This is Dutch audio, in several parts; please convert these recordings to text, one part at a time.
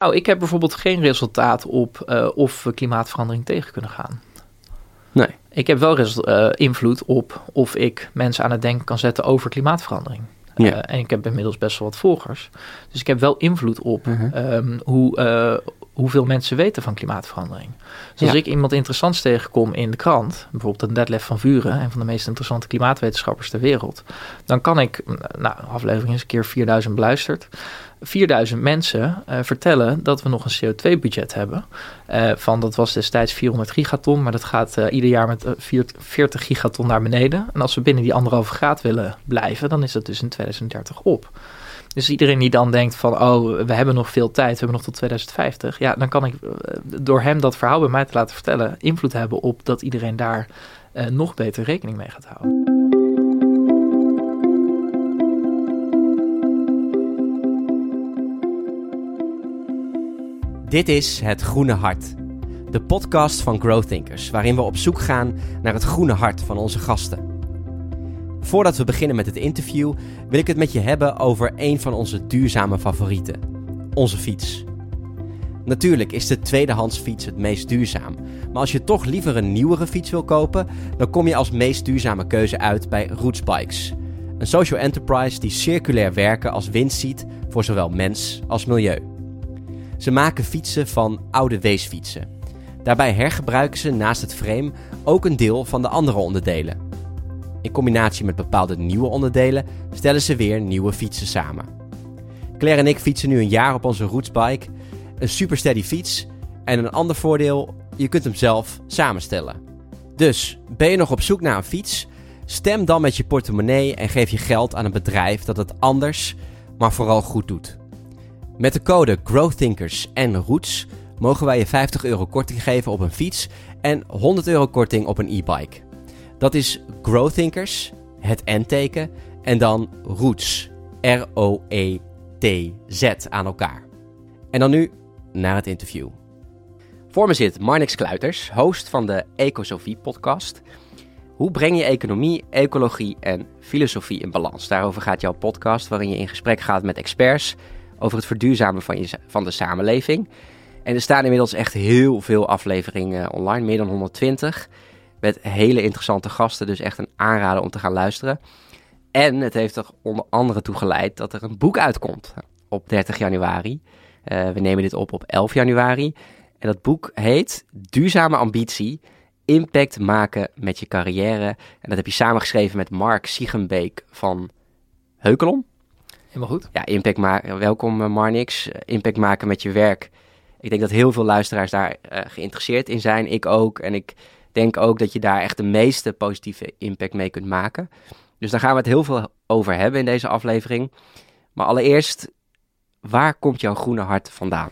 Nou, ik heb bijvoorbeeld geen resultaat op uh, of we klimaatverandering tegen kunnen gaan. Nee. Ik heb wel uh, invloed op of ik mensen aan het denken kan zetten over klimaatverandering. Ja. Uh, en ik heb inmiddels best wel wat volgers. Dus ik heb wel invloed op -huh. um, hoe, hoeveel mensen weten van klimaatverandering. Dus als ik iemand interessants tegenkom in de krant, bijvoorbeeld een Detlef van Vuren, een van de meest interessante klimaatwetenschappers ter wereld, dan kan ik, nou, aflevering is een keer 4000 beluisterd, 4000 mensen uh, vertellen dat we nog een CO2-budget hebben. Uh, van dat was destijds 400 gigaton, maar dat gaat uh, ieder jaar met 40 gigaton naar beneden. En als we binnen die anderhalve graad willen blijven, dan is dat dus in 2030 op. Dus iedereen die dan denkt van, oh, we hebben nog veel tijd, we hebben nog tot 2050. Ja, dan kan ik door hem dat verhaal bij mij te laten vertellen, invloed hebben op dat iedereen daar uh, nog beter rekening mee gaat houden. Dit is Het Groene Hart, de podcast van Growthinkers, waarin we op zoek gaan naar het groene hart van onze gasten. Voordat we beginnen met het interview, wil ik het met je hebben over een van onze duurzame favorieten: onze fiets. Natuurlijk is de tweedehands fiets het meest duurzaam, maar als je toch liever een nieuwere fiets wil kopen, dan kom je als meest duurzame keuze uit bij Roots Bikes. Een social enterprise die circulair werken als winst ziet voor zowel mens als milieu. Ze maken fietsen van oude weesfietsen. Daarbij hergebruiken ze naast het frame ook een deel van de andere onderdelen. In combinatie met bepaalde nieuwe onderdelen stellen ze weer nieuwe fietsen samen. Claire en ik fietsen nu een jaar op onze Rootsbike. Een super steady fiets. En een ander voordeel, je kunt hem zelf samenstellen. Dus, ben je nog op zoek naar een fiets? Stem dan met je portemonnee en geef je geld aan een bedrijf dat het anders, maar vooral goed doet. Met de code GrowThinkers en Roots mogen wij je 50 euro korting geven op een fiets en 100 euro korting op een e-bike. Dat is Growthinkers, het N-teken, en dan Roots, R-O-E-T-Z aan elkaar. En dan nu naar het interview. Voor me zit Marnix Kluiters, host van de Ecosofie podcast. Hoe breng je economie, ecologie en filosofie in balans? Daarover gaat jouw podcast, waarin je in gesprek gaat met experts over het verduurzamen van de samenleving. En er staan inmiddels echt heel veel afleveringen online, meer dan 120. Met hele interessante gasten, dus echt een aanrader om te gaan luisteren. En het heeft er onder andere toe geleid dat er een boek uitkomt op 30 januari. Uh, we nemen dit op op 11 januari. En dat boek heet Duurzame Ambitie, Impact maken met je carrière. En dat heb je samengeschreven met Mark Siegenbeek van Heukelom. Helemaal goed. Ja, impact maken. Welkom Marnix. Impact maken met je werk. Ik denk dat heel veel luisteraars daar uh, geïnteresseerd in zijn. Ik ook. En ik denk ook dat je daar echt de meeste positieve impact mee kunt maken. Dus daar gaan we het heel veel over hebben in deze aflevering. Maar allereerst, waar komt jouw groene hart vandaan?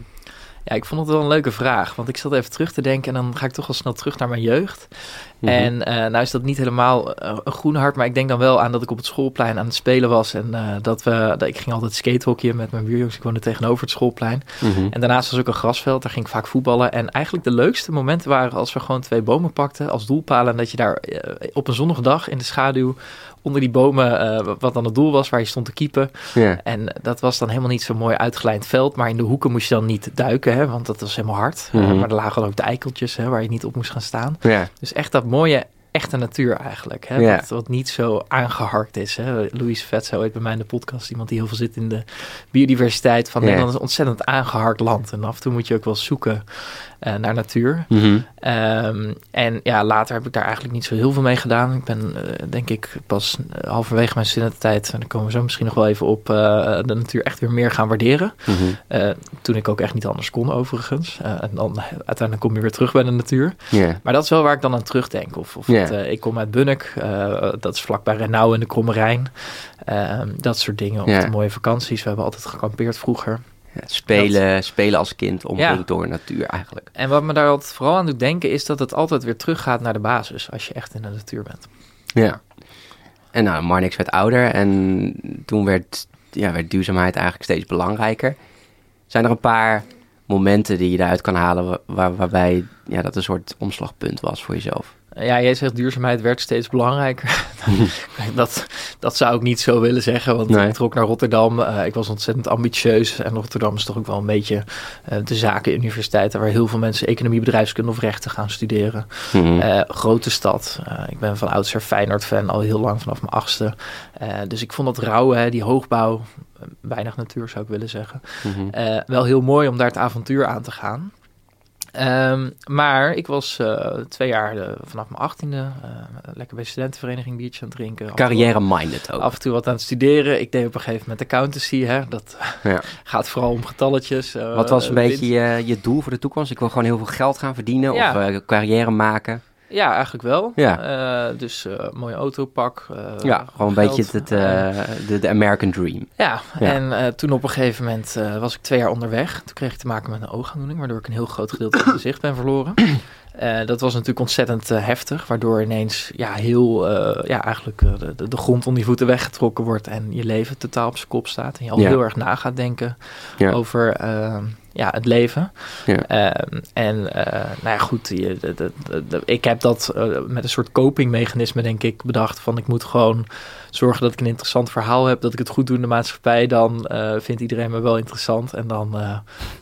Ja, ik vond het wel een leuke vraag. Want ik zat even terug te denken en dan ga ik toch wel snel terug naar mijn jeugd. Mm -hmm. En uh, nou is dat niet helemaal uh, een groen hart, maar ik denk dan wel aan dat ik op het schoolplein aan het spelen was. En uh, dat we, dat, ik ging altijd skatehockeyen met mijn buurjongens. Ik woonde tegenover het schoolplein. Mm -hmm. En daarnaast was ook een grasveld, daar ging ik vaak voetballen. En eigenlijk de leukste momenten waren als we gewoon twee bomen pakten als doelpalen. En dat je daar op een zonnige dag in de schaduw onder die bomen, uh, wat dan het doel was, waar je stond te keepen. En dat was dan helemaal niet zo mooi uitgelijnd veld, maar in de hoeken moest je dan niet duiken, hè, want dat was helemaal hard. Mm -hmm. uh, maar er lagen ook de eikeltjes, hè, waar je niet op moest gaan staan. Dus echt dat mooie echte natuur eigenlijk. Hè? Wat, wat, niet zo aangeharkt is. Hè? Louis Vetso ooit bij mij in de podcast. Iemand die heel veel zit in de biodiversiteit. Van. Nederland is een ontzettend aangeharkt land. En af en toe moet je ook wel zoeken uh, naar natuur. Mm -hmm. um, en ja, later heb ik daar eigenlijk niet zo heel veel mee gedaan. Ik ben uh, denk ik pas uh, halverwege mijn studententijd... en daar komen we zo misschien nog wel even op... de natuur echt weer meer gaan waarderen. Mm -hmm. toen ik ook echt niet anders kon overigens. en dan uiteindelijk kom je weer terug bij de natuur. Yeah. Maar dat is wel waar ik dan aan terugdenk. Of, of Yeah. het, ik kom uit Bunnik, dat is vlakbij Renau in de Kromme Rijn. Uh, dat soort dingen, of de mooie vakanties. We hebben altijd gekampeerd vroeger. Spelen, spelen als kind omringd door natuur eigenlijk. En wat me daar altijd vooral aan doet denken, is dat het altijd weer teruggaat naar de basis. Als je echt in de natuur bent. Ja. En nou, Marnix werd ouder en toen werd, ja, werd duurzaamheid eigenlijk steeds belangrijker. Zijn er een paar momenten die je daaruit kan halen waar, waarbij ja, dat een soort omslagpunt was voor jezelf? Ja, jij zegt duurzaamheid werd steeds belangrijker. dat, dat zou ik niet zo willen zeggen, want ik trok naar Rotterdam. Uh, ik was ontzettend ambitieus. En Rotterdam is toch ook wel een beetje uh, de zakenuniversiteit... waar heel veel mensen economie, bedrijfskunde of rechten gaan studeren. Mm grote stad. ik ben van oudsher Feyenoord-fan, al heel lang vanaf mijn achtste. dus ik vond dat rauwe, die hoogbouw... weinig natuur zou ik willen zeggen. Mhm. wel heel mooi om daar het avontuur aan te gaan. Um, maar ik was uh, twee jaar uh, vanaf mijn achttiende uh, lekker bij de studentenvereniging biertje aan het drinken. Carrière-minded ook. Af en toe wat aan het studeren. Ik deed op een gegeven moment accountancy. Hè. Dat ja. gaat vooral om getalletjes. wat was een beetje je, je, doel voor de toekomst? Ik wil gewoon heel veel geld gaan verdienen ja. of carrière maken. Ja, eigenlijk wel. Ja. Uh, dus uh, mooie autopak. Uh, ja, gewoon een beetje het, de, de American Dream. Ja, en toen op een gegeven moment was ik twee jaar onderweg. Toen kreeg ik te maken met een oogaandoening, waardoor ik een heel groot gedeelte van mijn gezicht ben verloren. dat was natuurlijk ontzettend heftig, waardoor ineens ja, heel, ja, eigenlijk de, de, grond onder die voeten weggetrokken wordt en je leven totaal op zijn kop staat. En je al heel erg na gaat denken over ja, het leven. Ja. Ehm, en uh, nou ja, goed, je, de, de, de, ik heb dat uh, met een soort copingmechanisme, denk ik, bedacht. Van ik moet gewoon zorgen dat ik een interessant verhaal heb, dat ik het goed doe in de maatschappij. Dan uh, vindt iedereen me wel interessant en dan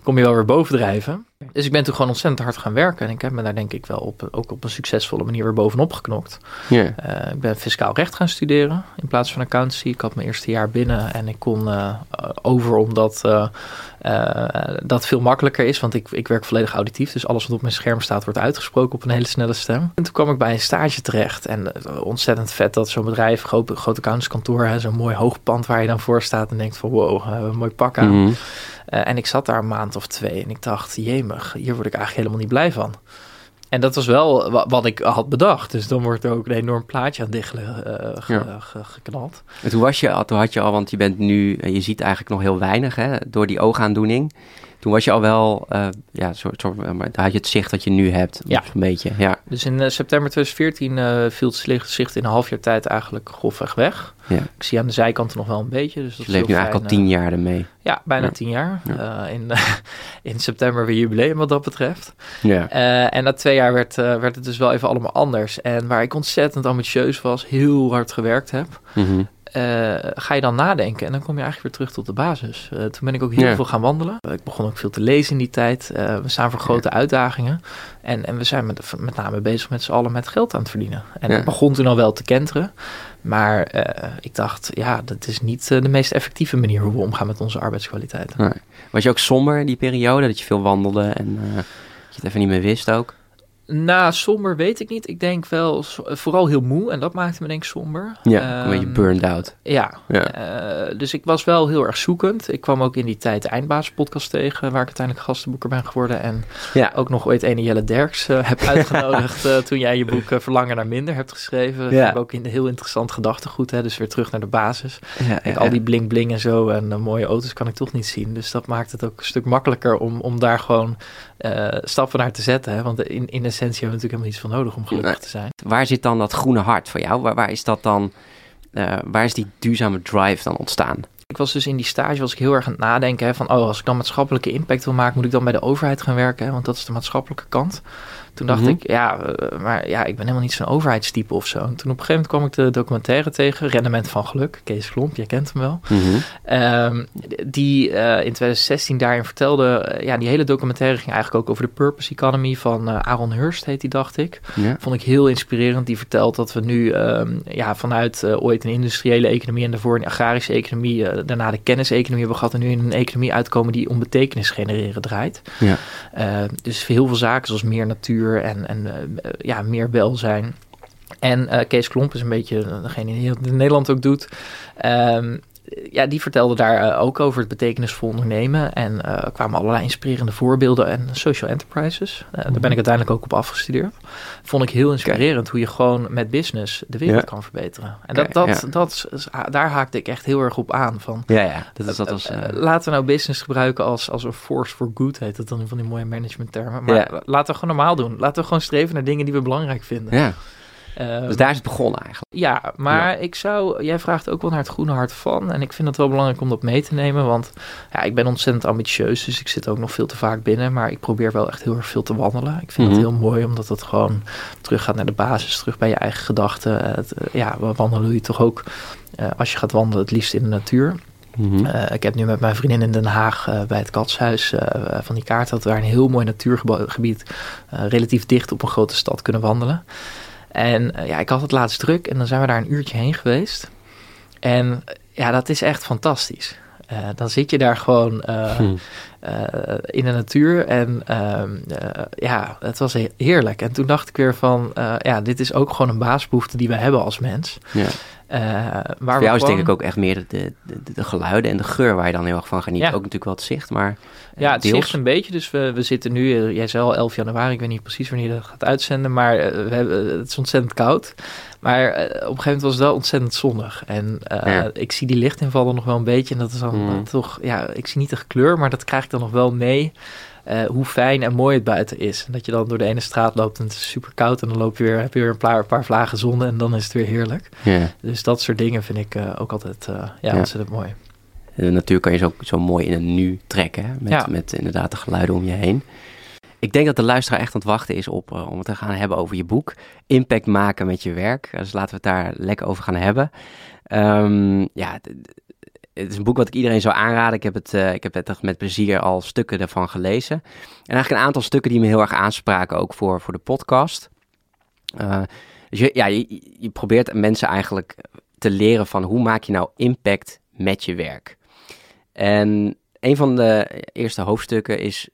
kom je wel weer bovendrijven. Dus ik ben toen gewoon ontzettend hard gaan werken. En ik heb me daar denk ik wel op, ook op een succesvolle manier weer bovenop geknokt. Yeah. ik ben fiscaal recht gaan studeren in plaats van accountancy. Ik had mijn eerste jaar binnen en ik kon over omdat dat veel makkelijker is, want ik, ik werk volledig auditief. Dus alles wat op mijn scherm staat wordt uitgesproken op een hele snelle stem. En toen kwam ik bij een stage terecht. En ontzettend vet dat zo'n bedrijf, groot accountantskantoor, zo'n mooi hoog pand waar je dan voor staat en denkt van wow, een mooi pak aan. Mhm. Eh, en ik zat daar een maand of twee en ik dacht, jemig, hier word ik eigenlijk helemaal niet blij van. En dat was wel wat ik had bedacht. Dus dan wordt er ook een enorm plaatje aan diggelen uh, geknald. En toen, was je, toen had je al, want je bent nu, je ziet eigenlijk nog heel weinig hè, door die oogaandoening. Toen was je al wel, uh, ja, soort, soort, maar had je het zicht dat je nu hebt. Ja. Een beetje, ja. Dus in uh, september 2014 uh, viel het zicht in een half jaar tijd eigenlijk grofweg weg. Ja. Ik zie aan de zijkanten nog wel een beetje. Dus dat je leeft nu eigenlijk al tien jaar ermee. Ja, bijna tien jaar. Ja. in, in september weer jubileum wat dat betreft. Ja. en na twee jaar werd, werd het dus wel even allemaal anders. En waar ik ontzettend ambitieus was, heel hard gewerkt heb... Mm -hmm. Uh, ga je dan nadenken en dan kom je eigenlijk weer terug tot de basis. Uh, toen ben ik ook heel veel gaan wandelen. Ik begon ook veel te lezen in die tijd. Uh, we staan voor grote uitdagingen. En, en we zijn met, met name bezig met z'n allen met geld aan het verdienen. En het begon toen al wel te kenteren. Maar ik dacht, ja, dat is niet de meest effectieve manier hoe we omgaan met onze arbeidskwaliteit. Nee. Was je ook somber in die periode, dat je veel wandelde en dat je het even niet meer wist ook? Na somber weet ik niet. Ik denk wel vooral heel moe en dat maakte me denk ik somber. Ja, een beetje ehm, burned out. Ja, ja. Uh, dus ik was wel heel erg zoekend. Ik kwam ook in die tijd de Eindbaas podcast tegen, waar ik uiteindelijk gastenboeker ben geworden. En ja. ook nog ooit ene Jelle Derks uh, heb uitgenodigd uh, toen jij je boek Verlangen naar Minder hebt geschreven. Ja. heb ook in heel interessant gedachtegoed, hè, dus weer terug naar de basis. Ja, en al die bling bling en zo en mooie auto's kan ik toch niet zien. Dus dat maakt het ook een stuk makkelijker om, om daar gewoon stappen naar te zetten. Hè? Want in, in essentie hebben we natuurlijk helemaal niets van nodig om gelukkig te zijn. Waar zit dan dat groene hart voor jou? Waar, waar is dat dan, uh, waar is die duurzame drive dan ontstaan? Ik was dus in die stage was ik heel erg aan het nadenken hè, van, oh, als ik dan maatschappelijke impact wil maken, moet ik dan bij de overheid gaan werken, hè, want dat is de maatschappelijke kant. Toen dacht mhm. ik, ja, eh, maar ja, ik ben helemaal niet zo'n overheidstype of zo. En toen op een gegeven moment kwam ik de documentaire tegen, Rendement van Geluk, Kees Klomp, jij kent hem wel. Mhm. Ehm, die uh, in 2016 daarin vertelde, uh, ja, die hele documentaire ging eigenlijk ook over de purpose economy van Aaron Hurst, heet die, dacht ik. Vond ik heel inspirerend. Die vertelt dat we nu um, ja, vanuit ooit een industriële economie en daarvoor een agrarische economie, daarna de kenniseconomie hebben gehad en nu in een economie uitkomen die om betekenis genereren draait. Ja. dus heel veel zaken zoals meer natuur, en, en uh, ja, meer welzijn. En uh, Kees Klomp is een beetje degene die in Nederland ook doet. Um, ja, die vertelde daar uh, ook over het betekenisvol ondernemen. En uh, kwamen allerlei inspirerende voorbeelden en social enterprises. Uh, Daar ben ik uiteindelijk ook op afgestudeerd. Vond ik heel inspirerend hoe je gewoon met business de wereld kan verbeteren. En dat, dat, dat, daar haakte ik echt heel erg op aan. Van, ja, ja. Dat is, dat was, laten we nou business gebruiken als, als een force for good, heet dat dan van die mooie management termen. Maar laten we gewoon normaal doen. Laten we gewoon streven naar dingen die we belangrijk vinden. Ja. Ehm, dus daar is het begonnen eigenlijk. Ja, maar ik zou, jij vraagt ook wel naar het groene hart van. En ik vind het wel belangrijk om dat mee te nemen. Want ja, ik ben ontzettend ambitieus, dus ik zit ook nog veel te vaak binnen. Maar ik probeer wel echt heel erg veel te wandelen. Ik vind het mhm. heel mooi, omdat het gewoon terug gaat naar de basis, terug bij je eigen gedachten. Het, ja, wandelen doe je toch ook, uh, als je gaat wandelen, het liefst in de natuur. Mhm. Eh, ik heb nu met mijn vriendin in Den Haag uh, bij het Katshuis uh, van die kaart dat we daar een heel mooi natuurgebied relatief dicht op een grote stad kunnen wandelen. En ja, ik had het laatst druk en dan zijn we daar een uurtje heen geweest. En ja, dat is echt fantastisch. dan zit je daar gewoon hm. in de natuur en ehm, ja, het was heerlijk. En toen dacht ik weer van, ja, dit is ook gewoon een baasbehoefte die we hebben als mens. Ja. Waar Voor jou is denk ik ook echt meer de, de, de, geluiden en de geur waar je dan heel erg van geniet. Ook natuurlijk wel het zicht, maar Ja, het zicht een beetje. Dus we, we zitten nu, eh, jij zei al 11 januari, ik weet niet precies wanneer je dat gaat uitzenden, maar we hebben, het is ontzettend koud. Maar op een gegeven moment was het wel ontzettend zonnig. En ik zie die lichtinvallen nog wel een beetje en dat is dan mm. toch, ja, ik zie niet de kleur, maar dat krijg ik dan nog wel mee. Uh, hoe fijn en mooi het buiten is. En dat je dan door de ene straat loopt en het is super koud. En dan loop je weer, heb je weer een paar, paar vlagen zon en dan is het weer heerlijk. Dus dat soort dingen vind ik uh, ook altijd uh, ja, ja, ontzettend mooi. De natuur kan je zo, zo mooi in het nu trekken. Met, met inderdaad de geluiden om je heen. Ik denk dat de luisteraar echt aan het wachten is op, om het te gaan hebben over je boek. Impact maken met je werk. Dus laten we het daar lekker over gaan hebben. Um, ja, het is een boek wat ik iedereen zou aanraden. Ik heb het, uh, ik heb het met plezier al stukken ervan gelezen. En eigenlijk een aantal stukken die me heel erg aanspraken, ook voor, voor de podcast. Uh, dus je, ja, je, probeert mensen eigenlijk te leren van hoe maak je nou impact met je werk. En een van de eerste hoofdstukken is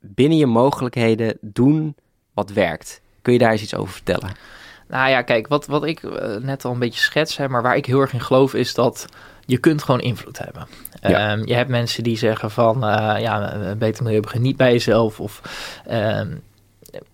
binnen je mogelijkheden doen wat werkt. Kun je daar eens iets over vertellen? Nou ja, kijk, wat, wat ik uh, net al een beetje schets, hè, maar waar ik heel erg in geloof, is dat je kunt gewoon invloed hebben. Ehm, je hebt mensen die zeggen van, uh, ja, een beter milieu begint niet bij jezelf. Of um,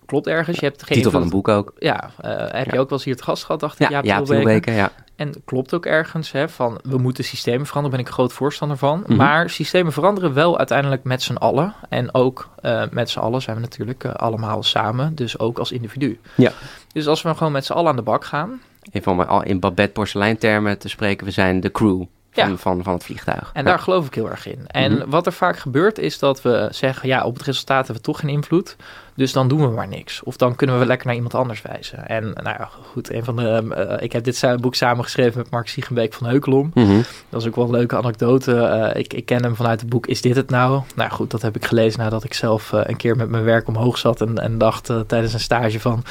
klopt ergens. Je hebt geen Titel van een boek ook. Ja, uh, heb je ook wel eens hier het gast gehad, dacht ik. Ja, ja, Tielbeke, ja. En klopt ook ergens hè, van we moeten systemen veranderen, ben ik een groot voorstander van. Mhm. Maar systemen veranderen wel uiteindelijk met z'n allen. En ook uh, met z'n allen zijn we natuurlijk uh, allemaal samen, dus ook als individu. Ja. Dus als we gewoon met z'n allen aan de bak gaan. Even om in Babette porseleintermen te spreken, we zijn de crew van, ja. van, van het vliegtuig. En daar geloof ik heel erg in. En mhm. wat er vaak gebeurt is dat we zeggen, ja, op het resultaat hebben we toch geen invloed. Dus dan doen we maar niks. Of dan kunnen we lekker naar iemand anders wijzen. En nou ja, goed, een van de. Uh, ik heb dit boek samengeschreven met Mark Siegenbeek van Heukelom. Mhm. Dat is ook wel een leuke anekdote. Uh, ik, ik ken hem vanuit het boek Is dit het nou? Nou goed, dat heb ik gelezen nadat ik zelf uh, een keer met mijn werk omhoog zat en, en dacht tijdens een stage van.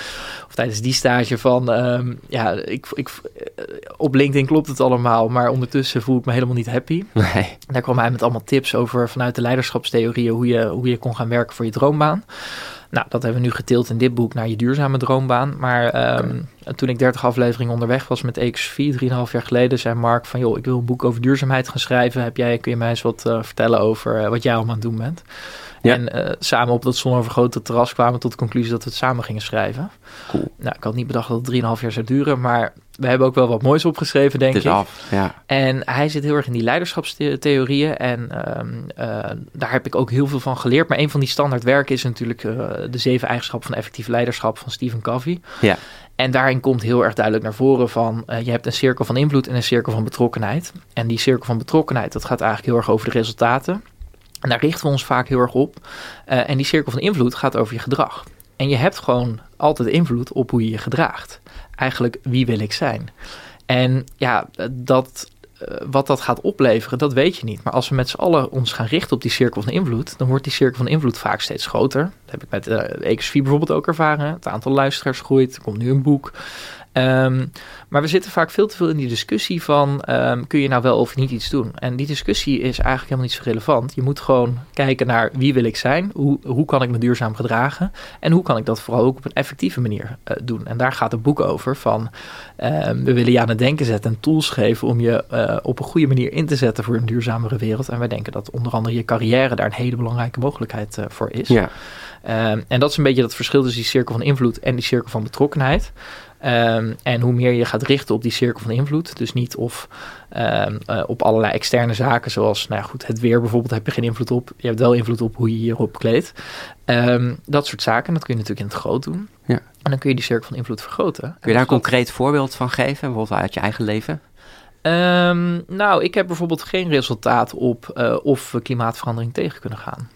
Of tijdens die stage van. Um, ja, ik, ik, op LinkedIn klopt het allemaal, maar ondertussen voel ik me helemaal niet happy. Nee. Daar kwam hij met allemaal tips over vanuit de leiderschapstheorieën hoe je, hoe je kon gaan werken voor je droombaan. Nou, dat hebben we nu geteeld in dit boek naar je duurzame droombaan. Maar um, toen ik 30 afleveringen onderweg was met EXV, 3,5 jaar geleden, zei Mark van, joh, ik wil een boek over duurzaamheid gaan schrijven. Heb jij, kun je mij eens wat uh, vertellen over uh, wat jij allemaal aan het doen bent? Ja. En uh, samen op dat zonovergrote terras kwamen we tot de conclusie dat we het samen gingen schrijven. Cool. Nou, ik had niet bedacht dat het 3,5 jaar zou duren, maar we hebben ook wel wat moois opgeschreven, denk ik. Af, ja. En hij zit heel erg in die leiderschapstheorieën. En um, uh, daar heb ik ook heel veel van geleerd. Maar een van die standaard werken is natuurlijk uh, de zeven eigenschappen van effectief leiderschap van Stephen Covey. Ja. En daarin komt heel erg duidelijk naar voren van uh, je hebt een cirkel van invloed en een cirkel van betrokkenheid. En die cirkel van betrokkenheid, dat gaat eigenlijk heel erg over de resultaten. En daar richten we ons vaak heel erg op. En die cirkel van invloed gaat over je gedrag. En je hebt gewoon altijd invloed op hoe je je gedraagt eigenlijk wie wil ik zijn? En ja, dat, eh, wat dat gaat opleveren, dat weet je niet. Maar als we met z'n allen ons gaan richten op die cirkel van invloed, dan wordt die cirkel van invloed vaak steeds groter. Dat heb ik met uh, bijvoorbeeld ook ervaren. Het aantal luisteraars groeit, er komt nu een boek. Um, maar we zitten vaak veel te veel in die discussie van um, kun je nou wel of niet iets doen. En die discussie is eigenlijk helemaal niet zo relevant. Je moet gewoon kijken naar wie wil ik zijn, hoe, hoe kan ik me duurzaam gedragen en hoe kan ik dat vooral ook op een effectieve manier uh, doen. En daar gaat het boek over van um, we willen je aan het denken zetten en tools geven om je uh, op een goede manier in te zetten voor een duurzamere wereld. En wij denken dat onder andere je carrière daar een hele belangrijke mogelijkheid uh, voor is. Ja. en dat is een beetje dat verschil tussen die cirkel van invloed en die cirkel van betrokkenheid. Ehm, en hoe meer je gaat richten op die cirkel van invloed, dus niet of ehm, eh, op allerlei externe zaken, zoals nou ja, goed, het weer bijvoorbeeld, heb je geen invloed op. Je hebt wel invloed op hoe je hierop kleedt. Um, dat soort zaken, dat kun je natuurlijk in het groot doen. Ja. En dan kun je die cirkel van invloed vergroten. Kun je daar een concreet voorbeeld van geven, bijvoorbeeld uit je eigen leven? nou, ik heb bijvoorbeeld geen resultaat op uh, of we klimaatverandering tegen kunnen gaan.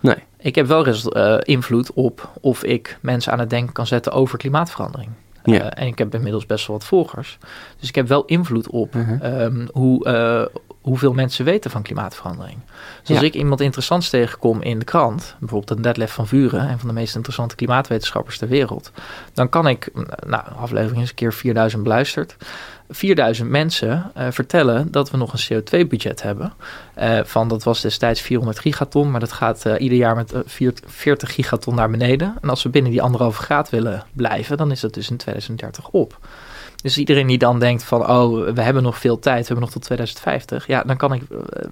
Nee. Ik heb wel uh, invloed op of ik mensen aan het denken kan zetten over klimaatverandering. Ja. Uh, en ik heb inmiddels best wel wat volgers. Dus ik heb wel invloed op -huh. um, hoe, uh, hoeveel mensen weten van klimaatverandering. Dus als ja. ik iemand interessants tegenkom in de krant, bijvoorbeeld een Detlef van Vuren, een van de meest interessante klimaatwetenschappers ter wereld, dan kan ik, nou, aflevering is een keer 4000 beluisterd. 4000 mensen uh, vertellen dat we nog een CO2-budget hebben. Uh, van dat was destijds 400 gigaton, maar dat gaat uh, ieder jaar met 40 gigaton naar beneden. En als we binnen die anderhalve graad willen blijven, dan is dat dus in 2030 op. Dus iedereen die dan denkt van, oh, we hebben nog veel tijd, we hebben nog tot 2050. Ja, dan kan ik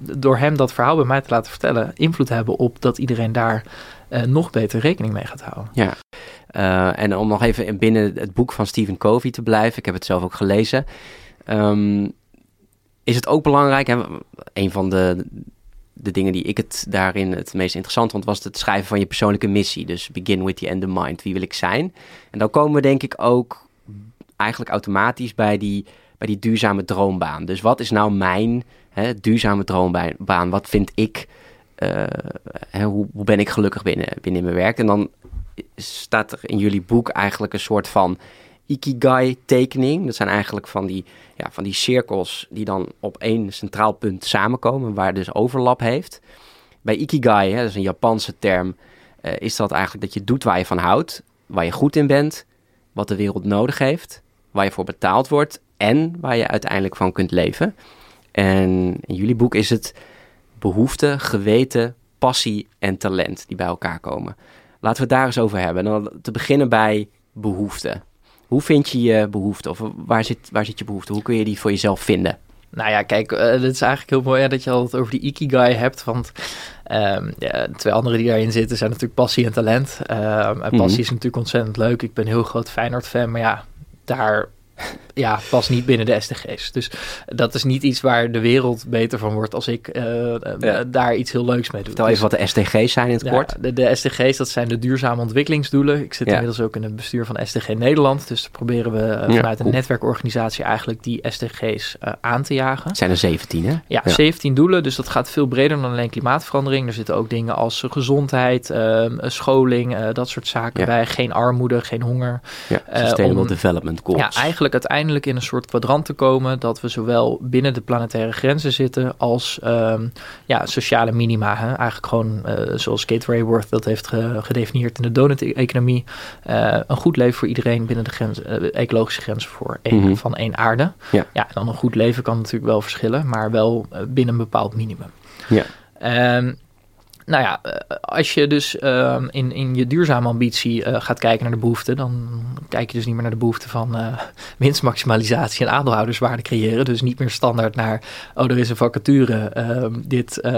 door hem dat verhaal bij mij te laten vertellen, invloed hebben op dat iedereen daar nog beter rekening mee gaat houden. Ja. Uh, en om nog even binnen het boek van Stephen Covey te blijven, ik heb het zelf ook gelezen, um, is het ook belangrijk, hè, een van de, de dingen die ik het daarin het meest interessant vond, was het schrijven van je persoonlijke missie. Dus begin with the end in mind, wie wil ik zijn? En dan komen we denk ik ook eigenlijk automatisch bij die, bij die duurzame droombaan. Dus wat is nou mijn hè, duurzame droombaan? Wat vind ik, hè, hoe, hoe ben ik gelukkig binnen, binnen mijn werk? En dan staat er in jullie boek eigenlijk een soort van ikigai-tekening. Dat zijn eigenlijk van die, ja, van die cirkels die dan op één centraal punt samenkomen, waar dus overlap heeft. Bij ikigai, hè, dat is een Japanse term, uh, is dat eigenlijk dat je doet waar je van houdt, waar je goed in bent, wat de wereld nodig heeft, waar je voor betaald wordt en waar je uiteindelijk van kunt leven. En in jullie boek is het behoefte, geweten, passie en talent die bij elkaar komen. Laten we het daar eens over hebben. En dan te beginnen bij behoefte. Hoe vind je je behoefte? Of waar zit, waar zit je behoefte? Hoe kun je die voor jezelf vinden? Nou ja, kijk, uh, het is eigenlijk heel mooi ja, dat je al het over die ikigai hebt. Want um, ja, twee andere die daarin zitten zijn natuurlijk passie en talent. Um, en passie mm -hmm. is natuurlijk ontzettend leuk. Ik ben een heel groot Feyenoord-fan, maar ja, daar ja, past niet binnen de SDG's. Dus dat is niet iets waar de wereld beter van wordt als ik uh, ja. daar iets heel leuks mee doe. Vertel even dus, wat de SDG's zijn in het ja, kort. De, de, SDG's, dat zijn de duurzame ontwikkelingsdoelen. Ik zit ja. inmiddels ook in het bestuur van SDG Nederland. Dus proberen we uh, vanuit een netwerkorganisatie eigenlijk die SDG's uh, aan te jagen. Het zijn er 17, hè? Ja, 17 doelen. Dus dat gaat veel breder dan alleen klimaatverandering. Er zitten ook dingen als gezondheid, ehm, scholing, dat soort zaken bij. Geen armoede, geen honger. Ja, Sustainable Development Goals. Ja, eigenlijk uiteindelijk in een soort kwadrant te komen dat we zowel binnen de planetaire grenzen zitten als um, ja, sociale minima. Hè? Eigenlijk gewoon uh, zoals Kate Rayworth dat heeft ge gedefinieerd in de donut-economie. Uh, een goed leven voor iedereen binnen de grens, uh, ecologische grenzen voor één, mm -hmm. van één aarde. Ja. ja, en dan een goed leven kan natuurlijk wel verschillen, maar wel binnen een bepaald minimum. Ja. Um, nou ja, als je dus uh, in, in je duurzame ambitie uh, gaat kijken naar de behoeften, dan kijk je dus niet meer naar de behoefte van uh, winstmaximalisatie en aandeelhouderswaarde creëren. Dus niet meer standaard naar, oh, er is een vacature, dit,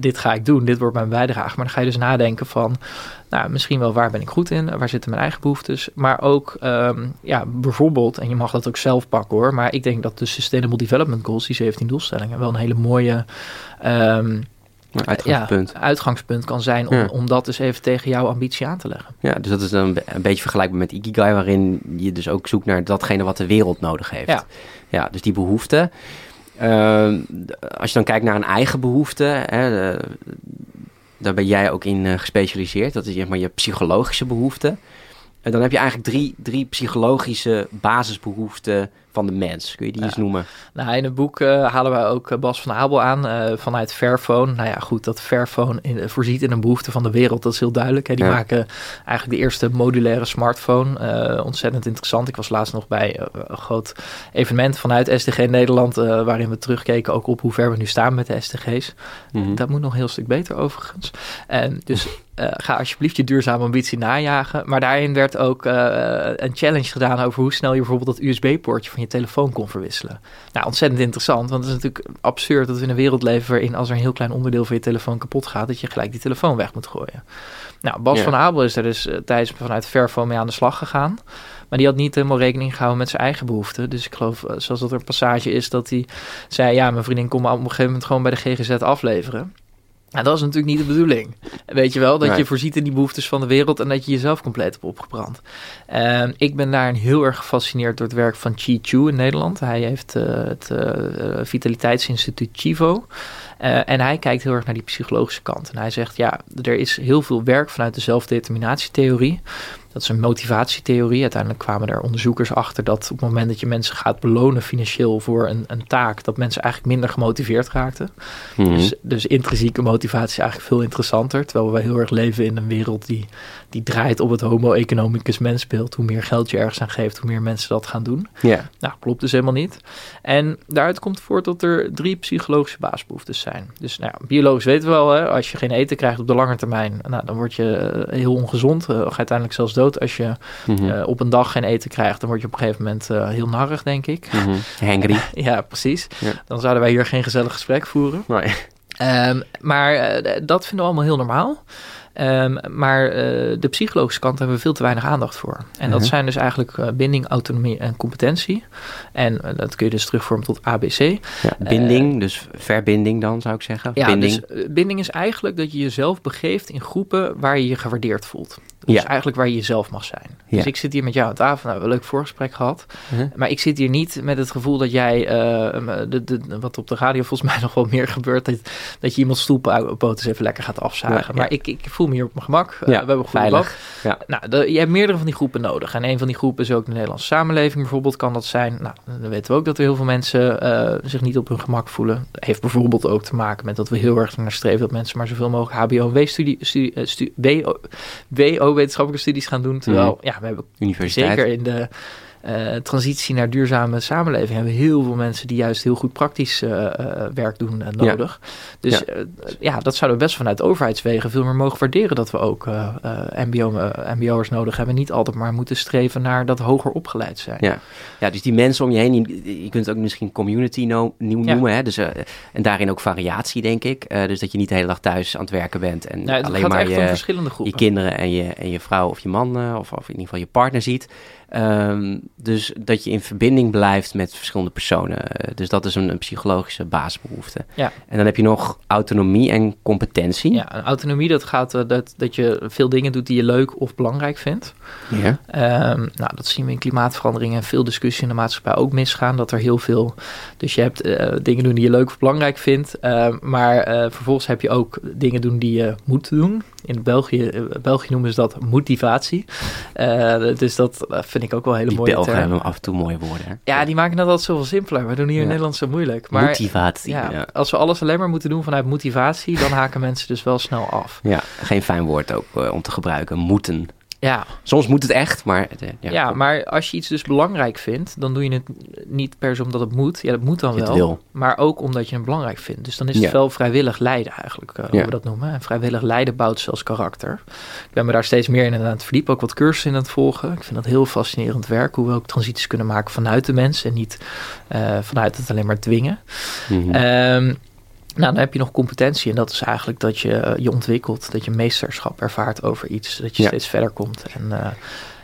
dit ga ik doen, dit wordt mijn bijdrage. Maar dan ga je dus nadenken van, nou, misschien wel waar ben ik goed in, waar zitten mijn eigen behoeftes, maar ook, ja, bijvoorbeeld, en je mag dat ook zelf pakken hoor, maar ik denk dat de Sustainable Development Goals, die 17 doelstellingen, wel een hele mooie. Uitgangspunt. Ja, uitgangspunt kan zijn om, ja. om dat dus even tegen jouw ambitie aan te leggen. Ja, dus dat is dan een beetje vergelijkbaar met Ikigai, waarin je dus ook zoekt naar datgene wat de wereld nodig heeft. Ja, ja dus die behoefte. Uh, als je dan kijkt naar een eigen behoefte, hè, daar ben jij ook in uh, gespecialiseerd. Dat is zeg maar je psychologische behoefte. En dan heb je eigenlijk drie, drie psychologische basisbehoeften van de mens. Kun je die ja. eens noemen? Nou, in het boek uh, halen wij ook Bas van Abel aan uh, vanuit Fairphone. Nou ja, goed, dat Fairphone in, voorziet in een behoefte van de wereld, dat is heel duidelijk. Hè. Die ja. maken eigenlijk de eerste modulaire smartphone. Uh, ontzettend interessant. Ik was laatst nog bij een groot evenement vanuit SDG Nederland, waarin we terugkeken ook op hoe ver we nu staan met de SDG's. Mm -hmm. Dat moet nog een heel stuk beter overigens. En dus uh, ga alsjeblieft je duurzame ambitie najagen. Maar daarin werd ook uh, een challenge gedaan over hoe snel je bijvoorbeeld dat USB-poortje van je telefoon kon verwisselen. Nou, ontzettend interessant, want het is natuurlijk absurd dat we in een wereld leven waarin als er een heel klein onderdeel van je telefoon kapot gaat, dat je gelijk die telefoon weg moet gooien. Nou, Bas van Abel is er dus uh, tijdens vanuit Vervo mee aan de slag gegaan. Maar die had niet helemaal rekening gehouden met zijn eigen behoeften. Dus ik geloof, eh, zoals dat er een passage is, dat hij zei: Ja, mijn vriendin kon me op een gegeven moment gewoon bij de GGZ afleveren. Nou, dat is natuurlijk niet de bedoeling. Weet je wel, dat je voorziet in die behoeftes van de wereld en dat je jezelf compleet hebt opgebrand. Uh, ik ben daar heel erg gefascineerd door het werk van Chi Chu in Nederland. Hij heeft uh, het uh, Vitaliteitsinstituut Chivo. en hij kijkt heel erg naar die psychologische kant. En hij zegt, ja, er is heel veel werk vanuit de zelfdeterminatietheorie. Dat is een motivatietheorie. Uiteindelijk kwamen er onderzoekers achter dat op het moment dat je mensen gaat belonen financieel voor een, een taak, dat mensen eigenlijk minder gemotiveerd raakten. Mhm. dus, dus intrinsieke motivatie is eigenlijk veel interessanter. Terwijl we heel erg leven in een wereld die, die draait op het homo economicus mensbeeld. Hoe meer geld je ergens aan geeft, hoe meer mensen dat gaan doen. Ja. Nou, klopt dus helemaal niet. En daaruit komt voort dat er drie psychologische basisbehoeftes zijn. Dus nou biologisch weten we wel, hè, als je geen eten krijgt op de lange termijn, nou, dan word je eh, heel ongezond. Uh, uiteindelijk zelfs dood als je mhm. eh, op een dag geen eten krijgt, dan word je op een gegeven moment uh, heel narrig, denk ik. Mm Hangry. ja, precies. Dan zouden wij hier geen gezellig gesprek voeren. Nee. Um, maar uh, dat vinden we allemaal heel normaal. Um, maar uh, de psychologische kant hebben we veel te weinig aandacht voor. En dat mhm. zijn dus eigenlijk uh, binding, autonomie en competentie. En dat kun je dus terugvormen tot ABC. Ja, binding, dus verbinding dan zou ik zeggen. Ja, binding. dus binding is eigenlijk dat je jezelf begeeft in groepen waar je je gewaardeerd voelt. Dus ja. eigenlijk waar je jezelf mag zijn. Ja. Dus ik zit hier met jou aan tafel. Nou, we hebben een leuk voorgesprek gehad. Uh-huh. Maar ik zit hier niet met het gevoel dat jij, uh, de, de, wat op de radio volgens mij nog wel meer gebeurt, dat, dat je iemand stoelpoten even lekker gaat afzagen. maar ik, ik voel me hier op mijn gemak. Uh, we hebben veilig. Ja. Nou, de, je hebt meerdere van die groepen nodig. En een van die groepen is ook de Nederlandse samenleving bijvoorbeeld. Kan dat zijn? Nou, dan weten we ook dat er heel veel mensen uh, zich niet op hun gemak voelen. Dat heeft bijvoorbeeld ook te maken met dat we heel erg naar streven dat mensen maar zoveel mogelijk HBO-W-studie, studie, studie, WO, WO wetenschappelijke studies gaan doen. Terwijl, mm. ja, we hebben Universiteit. zeker in de uh, transitie naar duurzame samenleving hebben we heel veel mensen die juist heel goed praktisch uh, uh, werk doen nodig. Dus ja. dat zouden we best vanuit overheidswegen veel meer mogen waarderen dat we ook MBO, MBO'ers nodig hebben. Niet altijd maar moeten streven naar dat hoger opgeleid zijn. Ja, ja dus die mensen om je heen, je, kunt het ook misschien community no, noemen. Hè? Dus, en daarin ook variatie, denk ik. dus dat je niet de hele dag thuis aan het werken bent en alleen maar je, je kinderen en je, en je vrouw of je man of, of in ieder geval je partner ziet. Um, dus dat je in verbinding blijft met verschillende personen. Dus dat is een, een, psychologische basisbehoefte. Ja. En dan heb je nog autonomie en competentie. Ja, autonomie dat gaat uh, dat, dat je veel dingen doet die je leuk of belangrijk vindt. Ja. Um, nou, dat zien we in klimaatverandering en veel discussie in de maatschappij ook misgaan. Dat er heel veel. Dus je hebt uh, dingen doen die je leuk of belangrijk vindt. Uh, maar vervolgens heb je ook dingen doen die je moet doen. In België, België noemen ze dat motivatie. dus dat vind ik ook wel hele die mooie Belgen hebben af en toe mooie woorden. Hè? Ja, die maken dat altijd zoveel simpeler. We doen hier in Nederland zo moeilijk. Maar, motivatie. Ja, Als we alles alleen maar moeten doen vanuit motivatie, dan haken mensen dus wel snel af. Ja, geen fijn woord ook uh, om te gebruiken. Moeten. Ja. Soms moet het echt, maar... Eh, ja, ja maar als je iets dus belangrijk vindt, dan doe je het niet per se omdat het moet. Ja, dat moet dan wel. Wil. Maar ook omdat je het belangrijk vindt. Dus dan is het wel vrijwillig lijden eigenlijk, uh, hoe we dat noemen. En vrijwillig lijden bouwt zelfs karakter. Ik ben me daar steeds meer in aan het verdiepen, ook wat cursussen in aan het volgen. Ik vind dat heel fascinerend werk, hoe we ook transities kunnen maken vanuit de mens en niet uh, vanuit het alleen maar dwingen. Mm -hmm. Nou, dan heb je nog competentie en dat is eigenlijk dat je eh, je ontwikkelt, dat je meesterschap ervaart over iets, dat je steeds verder komt. En uh,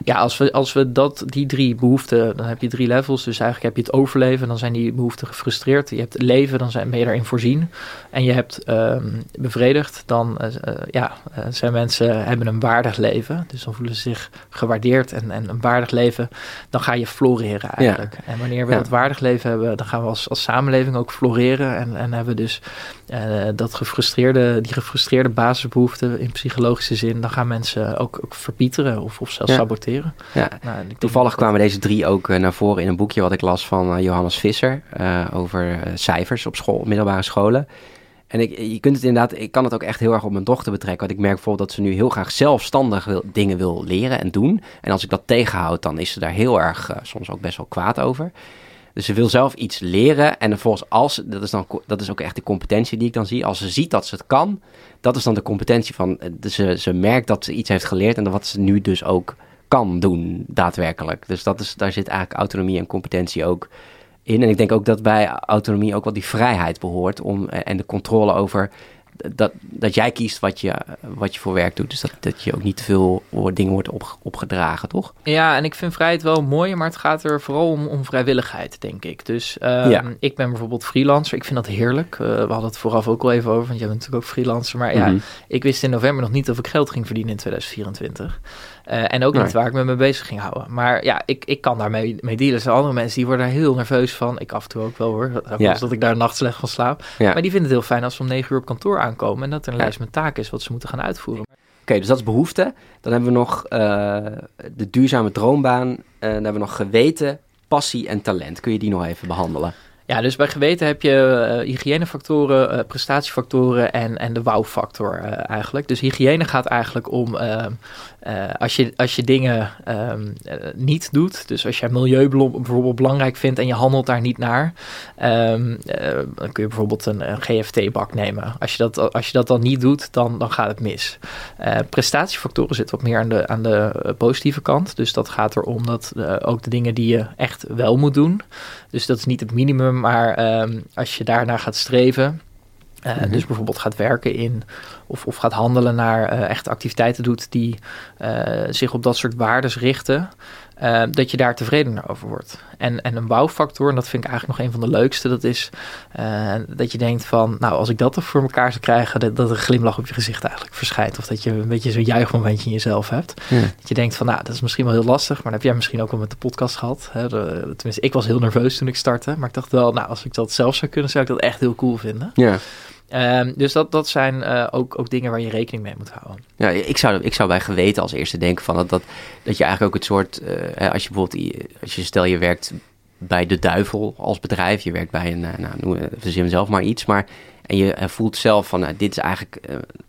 ja, als we, als we dat, die drie behoeften, dan heb je drie levels. Dus eigenlijk heb je het overleven, dan zijn die behoeften gefrustreerd. Je hebt het leven, dan zijn, ben je daarin voorzien. En je hebt um, bevredigd, dan uh, ja, zijn mensen hebben een waardig leven. Dus dan voelen ze zich gewaardeerd en, en een waardig leven, dan ga je floreren eigenlijk. En wanneer we dat waardig leven hebben, dan gaan we als, als samenleving ook floreren. En, en hebben dus uh, dat gefrustreerde, die gefrustreerde basisbehoeften in psychologische zin, dan gaan mensen ook, ook verpieteren of, of zelfs saboteren. Ja. Nou, Toevallig kwamen deze drie ook uh, naar voren in een boekje wat ik las van uh, Johannes Visser uh, over cijfers op school, middelbare scholen. En ik, je kunt het inderdaad, ik kan het ook echt heel erg op mijn dochter betrekken. Want ik merk bijvoorbeeld dat ze nu heel graag zelfstandig wil, dingen wil leren en doen. En als ik dat tegenhoud, dan is ze daar heel erg, soms ook best wel kwaad over. Dus ze wil zelf iets leren. En vervolgens als, dat is, dan, dat is ook echt de competentie die ik dan zie. Als ze ziet dat ze het kan, dat is dan de competentie van, ze, ze merkt dat ze iets heeft geleerd. En wat ze nu dus ook kan doen, daadwerkelijk. Dus dat is, daar zit eigenlijk autonomie en competentie ook in. En ik denk ook dat bij autonomie ook wel die vrijheid behoort om, en de controle over dat, dat jij kiest wat je, wat je voor werk doet. Dus dat, dat je ook niet te veel dingen wordt op, opgedragen, toch? Ja, en ik vind vrijheid wel mooi, maar het gaat er vooral om, om vrijwilligheid, denk ik. Dus um, ik ben bijvoorbeeld freelancer. Ik vind dat heerlijk. Uh, we hadden het vooraf ook al even over, want jij bent natuurlijk ook freelancer. Maar ja, mhm. ik wist in november nog niet of ik geld ging verdienen in 2024. Uh, en ook niet waar ik me mee bezig ging houden. Maar ja, ik, ik kan daarmee mee dealen. Er zijn andere mensen die worden daar heel nerveus van. Ik af en toe ook wel hoor. Dat, ja. dat ik daar nachts slecht van slaap. Ja. Maar die vinden het heel fijn als ze om negen uur op kantoor aankomen. En dat er een lijst met taken is wat ze moeten gaan uitvoeren. Oké, dus dat is behoefte. Dan hebben we nog uh, de duurzame droombaan. Uh, dan hebben we nog geweten, passie en talent. Kun je die nog even behandelen? Ja, dus bij geweten heb je uh, hygiënefactoren, uh, prestatiefactoren en, en de wow-factor uh, eigenlijk. Dus hygiëne gaat eigenlijk om als, je, als je dingen um, niet doet. Dus als jij milieu bijvoorbeeld belangrijk vindt en je handelt daar niet naar. Um, dan kun je bijvoorbeeld een, een GFT-bak nemen. Als je, dat, als je dat dan niet doet, dan, dan gaat het mis. prestatiefactoren zitten wat meer aan de, aan de positieve kant. Dus dat gaat erom dat ook de dingen die je echt wel moet doen. Dus dat is niet het minimum, maar ehm, als je daarnaar gaat streven, uh, Dus bijvoorbeeld gaat werken in of, of gaat handelen naar uh, echte activiteiten doet die uh, zich op dat soort waardes richten, dat je daar tevreden over wordt. En, en een bouwfactor, en dat vind ik eigenlijk nog een van de leukste, dat is dat je denkt van, nou als ik dat er voor elkaar zou krijgen, dat, dat een glimlach op je gezicht eigenlijk verschijnt. Of dat je een beetje zo'n juichmomentje in jezelf hebt. Dat je denkt van, nou dat is misschien wel heel lastig, maar dat heb jij misschien ook al met de podcast gehad. Hè? tenminste, ik was heel nerveus toen ik startte, maar ik dacht wel, nou als ik dat zelf zou kunnen, zou ik dat echt heel cool vinden. Ja. Um, dus dat, dat zijn uh, ook, ook dingen waar je rekening mee moet houden. Ja, ik zou, ik zou bij geweten als eerste denken van dat, dat, dat je eigenlijk ook het soort, uh, als je bijvoorbeeld, als je stel je werkt bij de duivel als bedrijf, je werkt bij een, uh, nou, verzin zelf maar iets, maar en je voelt zelf van, nou, dit is eigenlijk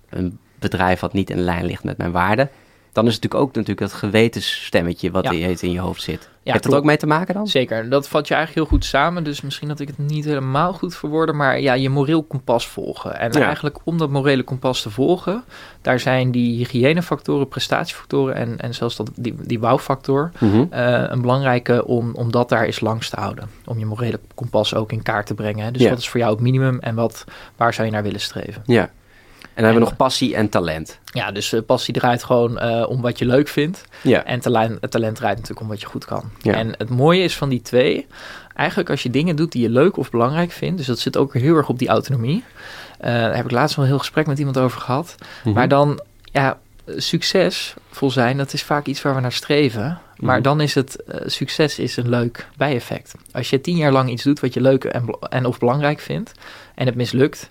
een bedrijf wat niet in lijn ligt met mijn waarden dan is het natuurlijk ook natuurlijk dat gewetensstemmetje wat ja. in je hoofd zit. Ja, Heeft dat ook mee te maken dan? Zeker, dat vat je eigenlijk heel goed samen. Dus misschien dat ik het niet helemaal goed verwoorden, maar ja, je moreel kompas volgen. En eigenlijk om dat morele kompas te volgen, daar zijn die hygiënefactoren, prestatiefactoren en, en zelfs dat, die, die bouwfactor mhm. eh, een belangrijke om, om dat daar eens langs te houden. Om je morele kompas ook in kaart te brengen. Dus wat is voor jou het minimum en wat, waar zou je naar willen streven? Ja, dan hebben we nog passie en talent. Ja, dus uh, passie draait gewoon uh, om wat je leuk vindt. Ja. En talent, talent draait natuurlijk om wat je goed kan. Ja. En het mooie is van die twee, eigenlijk als je dingen doet die je leuk of belangrijk vindt, dus dat zit ook heel erg op die autonomie. Uh, daar heb ik laatst wel een heel gesprek met iemand over gehad. Mm Maar dan, ja, succesvol zijn, dat is vaak iets waar we naar streven. Maar mhm. dan is het, succes is een leuk bijeffect. Als je tien jaar lang iets doet wat je leuk en, en of belangrijk vindt en het mislukt,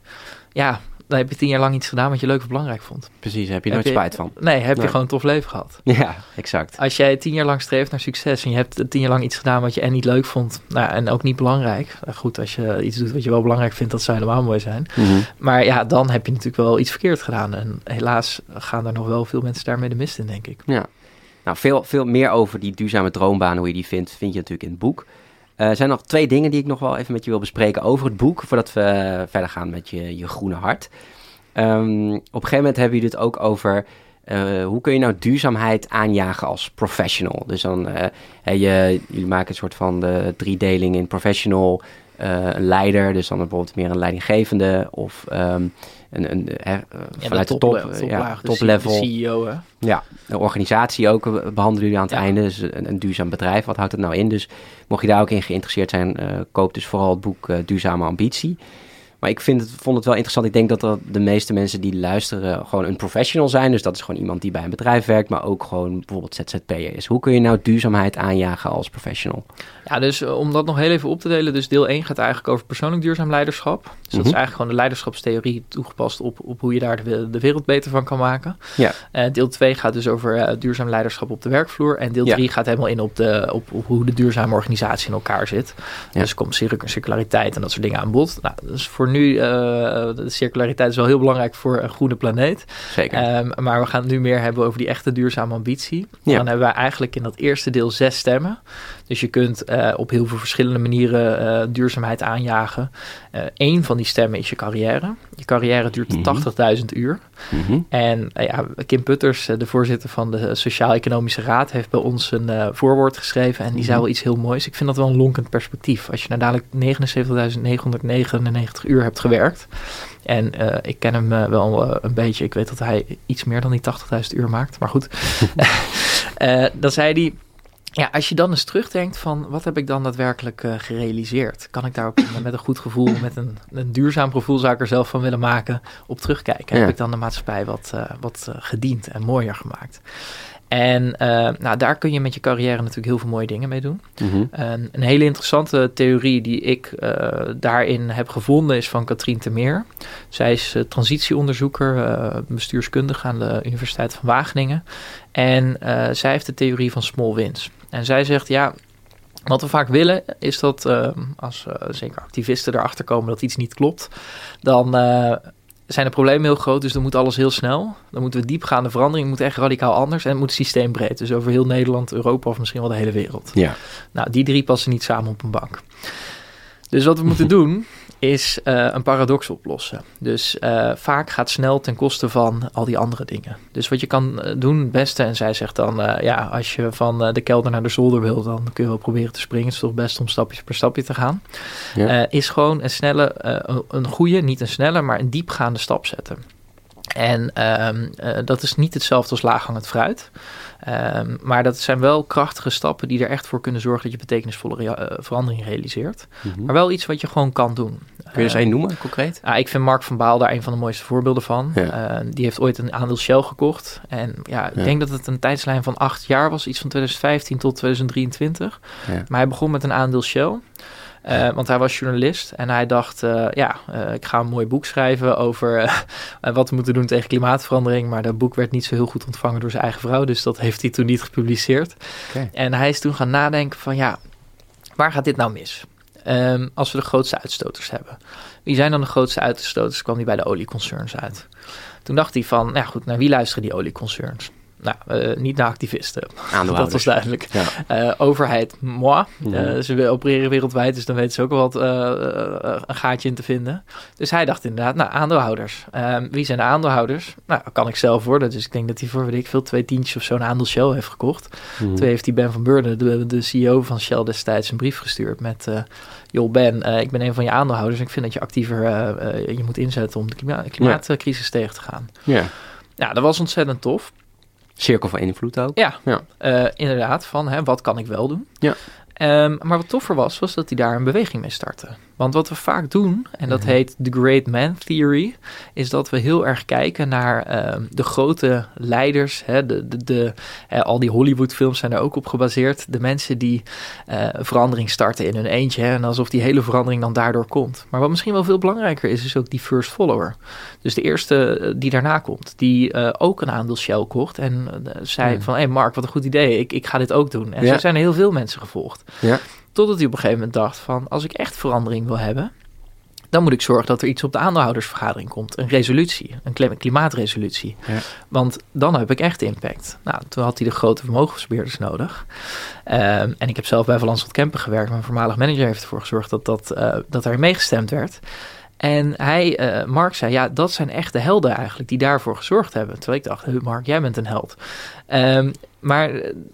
ja, dan heb je tien jaar lang iets gedaan wat je leuk of belangrijk vond. Precies, heb je nooit spijt van. Nee, heb je gewoon een tof leven gehad. Ja, exact. Als jij tien jaar lang streeft naar succes en je hebt tien jaar lang iets gedaan wat je en niet leuk vond nou, en ook niet belangrijk. Nou, goed, als je iets doet wat je wel belangrijk vindt, dat zou helemaal mooi zijn. Mhm. Maar ja, dan heb je natuurlijk wel iets verkeerd gedaan. En helaas gaan er nog wel veel mensen daarmee de mist in, denk ik. Ja. Nou, veel, veel meer over die duurzame droombaan, hoe je die vindt, vind je natuurlijk in het boek. Eh, er zijn nog twee dingen die ik nog wel even met je wil bespreken over het boek, voordat we verder gaan met je, je groene hart. Um, op een gegeven moment hebben jullie het ook over uh, hoe kun je nou duurzaamheid aanjagen als professional. Dus dan, je, jullie maken een soort van de driedeling in professional, uh, een leider, dus dan bijvoorbeeld meer een leidinggevende of um, een, een vanuit de top, top, ja, top level. CEO, hè? Ja, een organisatie ook behandelen jullie aan het einde. Dus een, een, duurzaam bedrijf, wat houdt het nou in? Dus mocht je daar ook in geïnteresseerd zijn, koop dus vooral het boek Duurzame Ambitie. Maar ik vind het, vond het wel interessant. Ik denk dat er de meeste mensen die luisteren gewoon een professional zijn. Dus dat is gewoon iemand die bij een bedrijf werkt, maar ook gewoon bijvoorbeeld ZZP'er is. Hoe kun je nou duurzaamheid aanjagen als professional? Ja, dus eh, om dat nog heel even op te delen. Dus deel 1 gaat eigenlijk over persoonlijk duurzaam leiderschap. Dus dat is mhm. eigenlijk gewoon de leiderschapstheorie toegepast op, op hoe je daar de, de wereld beter van kan maken. Ja. Uh, deel 2 gaat dus over uh, duurzaam leiderschap op de werkvloer. En deel 3 gaat helemaal in op, de, op, op, hoe de duurzame organisatie in elkaar zit. Ja. Dus komt circulariteit en dat soort dingen aan bod. Nou, dus voor nu, uh, de circulariteit is wel heel belangrijk voor een groene planeet. Zeker. Um, maar we gaan het nu meer hebben over die echte duurzame ambitie. Ja. Dan hebben we eigenlijk in dat eerste deel zes stemmen. Dus je kunt uh, op heel veel verschillende manieren uh, duurzaamheid aanjagen. Eén van die stemmen is je carrière. Je carrière duurt mm -hmm. 80.000 uur. Mhm. En ja, Kim Putters, de voorzitter van de Sociaal-Economische Raad, heeft bij ons een voorwoord geschreven. En die zei mhm. wel iets heel moois. Ik vind dat wel een lonkend perspectief. Als je nou dadelijk 79.999 uur hebt gewerkt. En ik ken hem wel een beetje. Ik weet dat hij iets meer dan die 80.000 uur maakt. Maar goed. dan zei hij ja, als je dan eens terugdenkt van wat heb ik dan daadwerkelijk uh, gerealiseerd? Kan ik daar ook met een goed gevoel, met een, een duurzaam gevoel zou ik er zelf van willen maken, op terugkijken? Heb ik dan de maatschappij wat, uh, wat uh, gediend en mooier gemaakt? En nou, daar kun je met je carrière natuurlijk heel veel mooie dingen mee doen. Mm een hele interessante theorie die ik daarin heb gevonden is van Katrien Termeer. Zij is transitieonderzoeker, bestuurskundige aan de Universiteit van Wageningen. En zij heeft de theorie van small wins. En zij zegt, ja, wat we vaak willen is dat uh, als uh, zeker activisten erachter komen dat iets niet klopt, dan uh, zijn de problemen heel groot, dus dan moet alles heel snel. Dan moeten we diepgaande verandering, moet echt radicaal anders en het moet systeembreed. Dus over heel Nederland, Europa of misschien wel de hele wereld. Ja. Nou, die drie passen niet samen op een bank. Dus wat we moeten doen is uh, een paradox oplossen. Dus uh, vaak gaat snel ten koste van al die andere dingen. Dus wat je kan eh, doen, het beste, en zij zegt dan, uh, ja, als je van de kelder naar de zolder wil, dan kun je wel proberen te springen. Het is toch best om stapje per stapje te gaan. Ja. is gewoon een snelle, een goede, niet een snelle, maar een diepgaande stap zetten. En uh, uh, dat is niet hetzelfde als laaghangend fruit. Um, maar dat zijn wel krachtige stappen die er echt voor kunnen zorgen dat je betekenisvolle rea uh, verandering realiseert. -hmm. Maar wel iets wat je gewoon kan doen. Kun je eens één noemen, concreet? ik vind Mark van Baal daar een van de mooiste voorbeelden van. Ja. die heeft ooit een aandeel Shell gekocht. En ja, ik ja. denk dat het een tijdslijn van acht jaar was. Iets van 2015 tot 2023. Ja. Maar hij begon met een aandeel Shell. Uh, want hij was journalist en hij dacht, uh, ja, uh, ik ga een mooi boek schrijven over wat we moeten doen tegen klimaatverandering. Maar dat boek werd niet zo heel goed ontvangen door zijn eigen vrouw, dus dat heeft hij toen niet gepubliceerd. Okay. En hij is toen gaan nadenken van, ja, waar gaat dit nou mis? Um, als we de grootste uitstoters hebben. Wie zijn dan de grootste uitstoters? kwam hij bij de olieconcerns uit. Toen dacht hij van, nou goed, naar wie luisteren die olieconcerns? Nou, uh, niet naar activisten. Dat was duidelijk. Ja. Uh, overheid, moi. Mm uh, ze opereren wereldwijd, dus dan weten ze ook wel wat een gaatje in te vinden. Dus hij dacht inderdaad, nou, aandeelhouders. Ehm, wie zijn de aandeelhouders? Nou, kan ik zelf worden. Dus ik denk dat hij voor, weet ik veel, twee tientjes of zo een aandeel Shell heeft gekocht. Mm -hmm. Toen heeft hij Ben van Beurden, de, de, CEO van Shell destijds, een brief gestuurd met... joh Ben, ik ben een van je aandeelhouders en ik vind dat je actiever je moet inzetten om de klima klimaatcrisis tegen te gaan. Ja. Ja, dat was ontzettend tof. Cirkel van invloed ook. Ja, ja. Uh, inderdaad. Van hè, wat kan ik wel doen? Ja. Um, maar wat toffer was, was dat hij daar een beweging mee startte. Want wat we vaak doen, en dat -hmm. heet the Great Man Theory, is dat we heel erg kijken naar uh, de grote leiders. Hè, de, de, de uh, al die Hollywood-films zijn er ook op gebaseerd. De mensen die uh, verandering starten in hun eentje. Hè, en alsof die hele verandering dan daardoor komt. Maar wat misschien wel veel belangrijker is, is ook die first follower. Dus de eerste eh, die daarna komt, die ook een aandeel Shell kocht. En zei van, hé hey Mark, wat een goed idee, ik, ik ga dit ook doen. En ja. zo zijn er heel veel mensen gevolgd. Ja. Totdat hij op een gegeven moment dacht van, als ik echt verandering wil hebben, dan moet ik zorgen dat er iets op de aandeelhoudersvergadering komt. Een resolutie, een klimaatresolutie. Ja. Want dan heb ik echt impact. Nou, toen had hij de grote vermogensbeheerders nodig. Um, en ik heb zelf bij Van Lanschot Kempen gewerkt. Mijn voormalig manager heeft ervoor gezorgd dat, dat, uh, dat er meegestemd werd. En hij, uh, Mark zei, ja, dat zijn echt de helden eigenlijk die daarvoor gezorgd hebben. Terwijl ik dacht, hey Mark, jij bent een held. Um, maar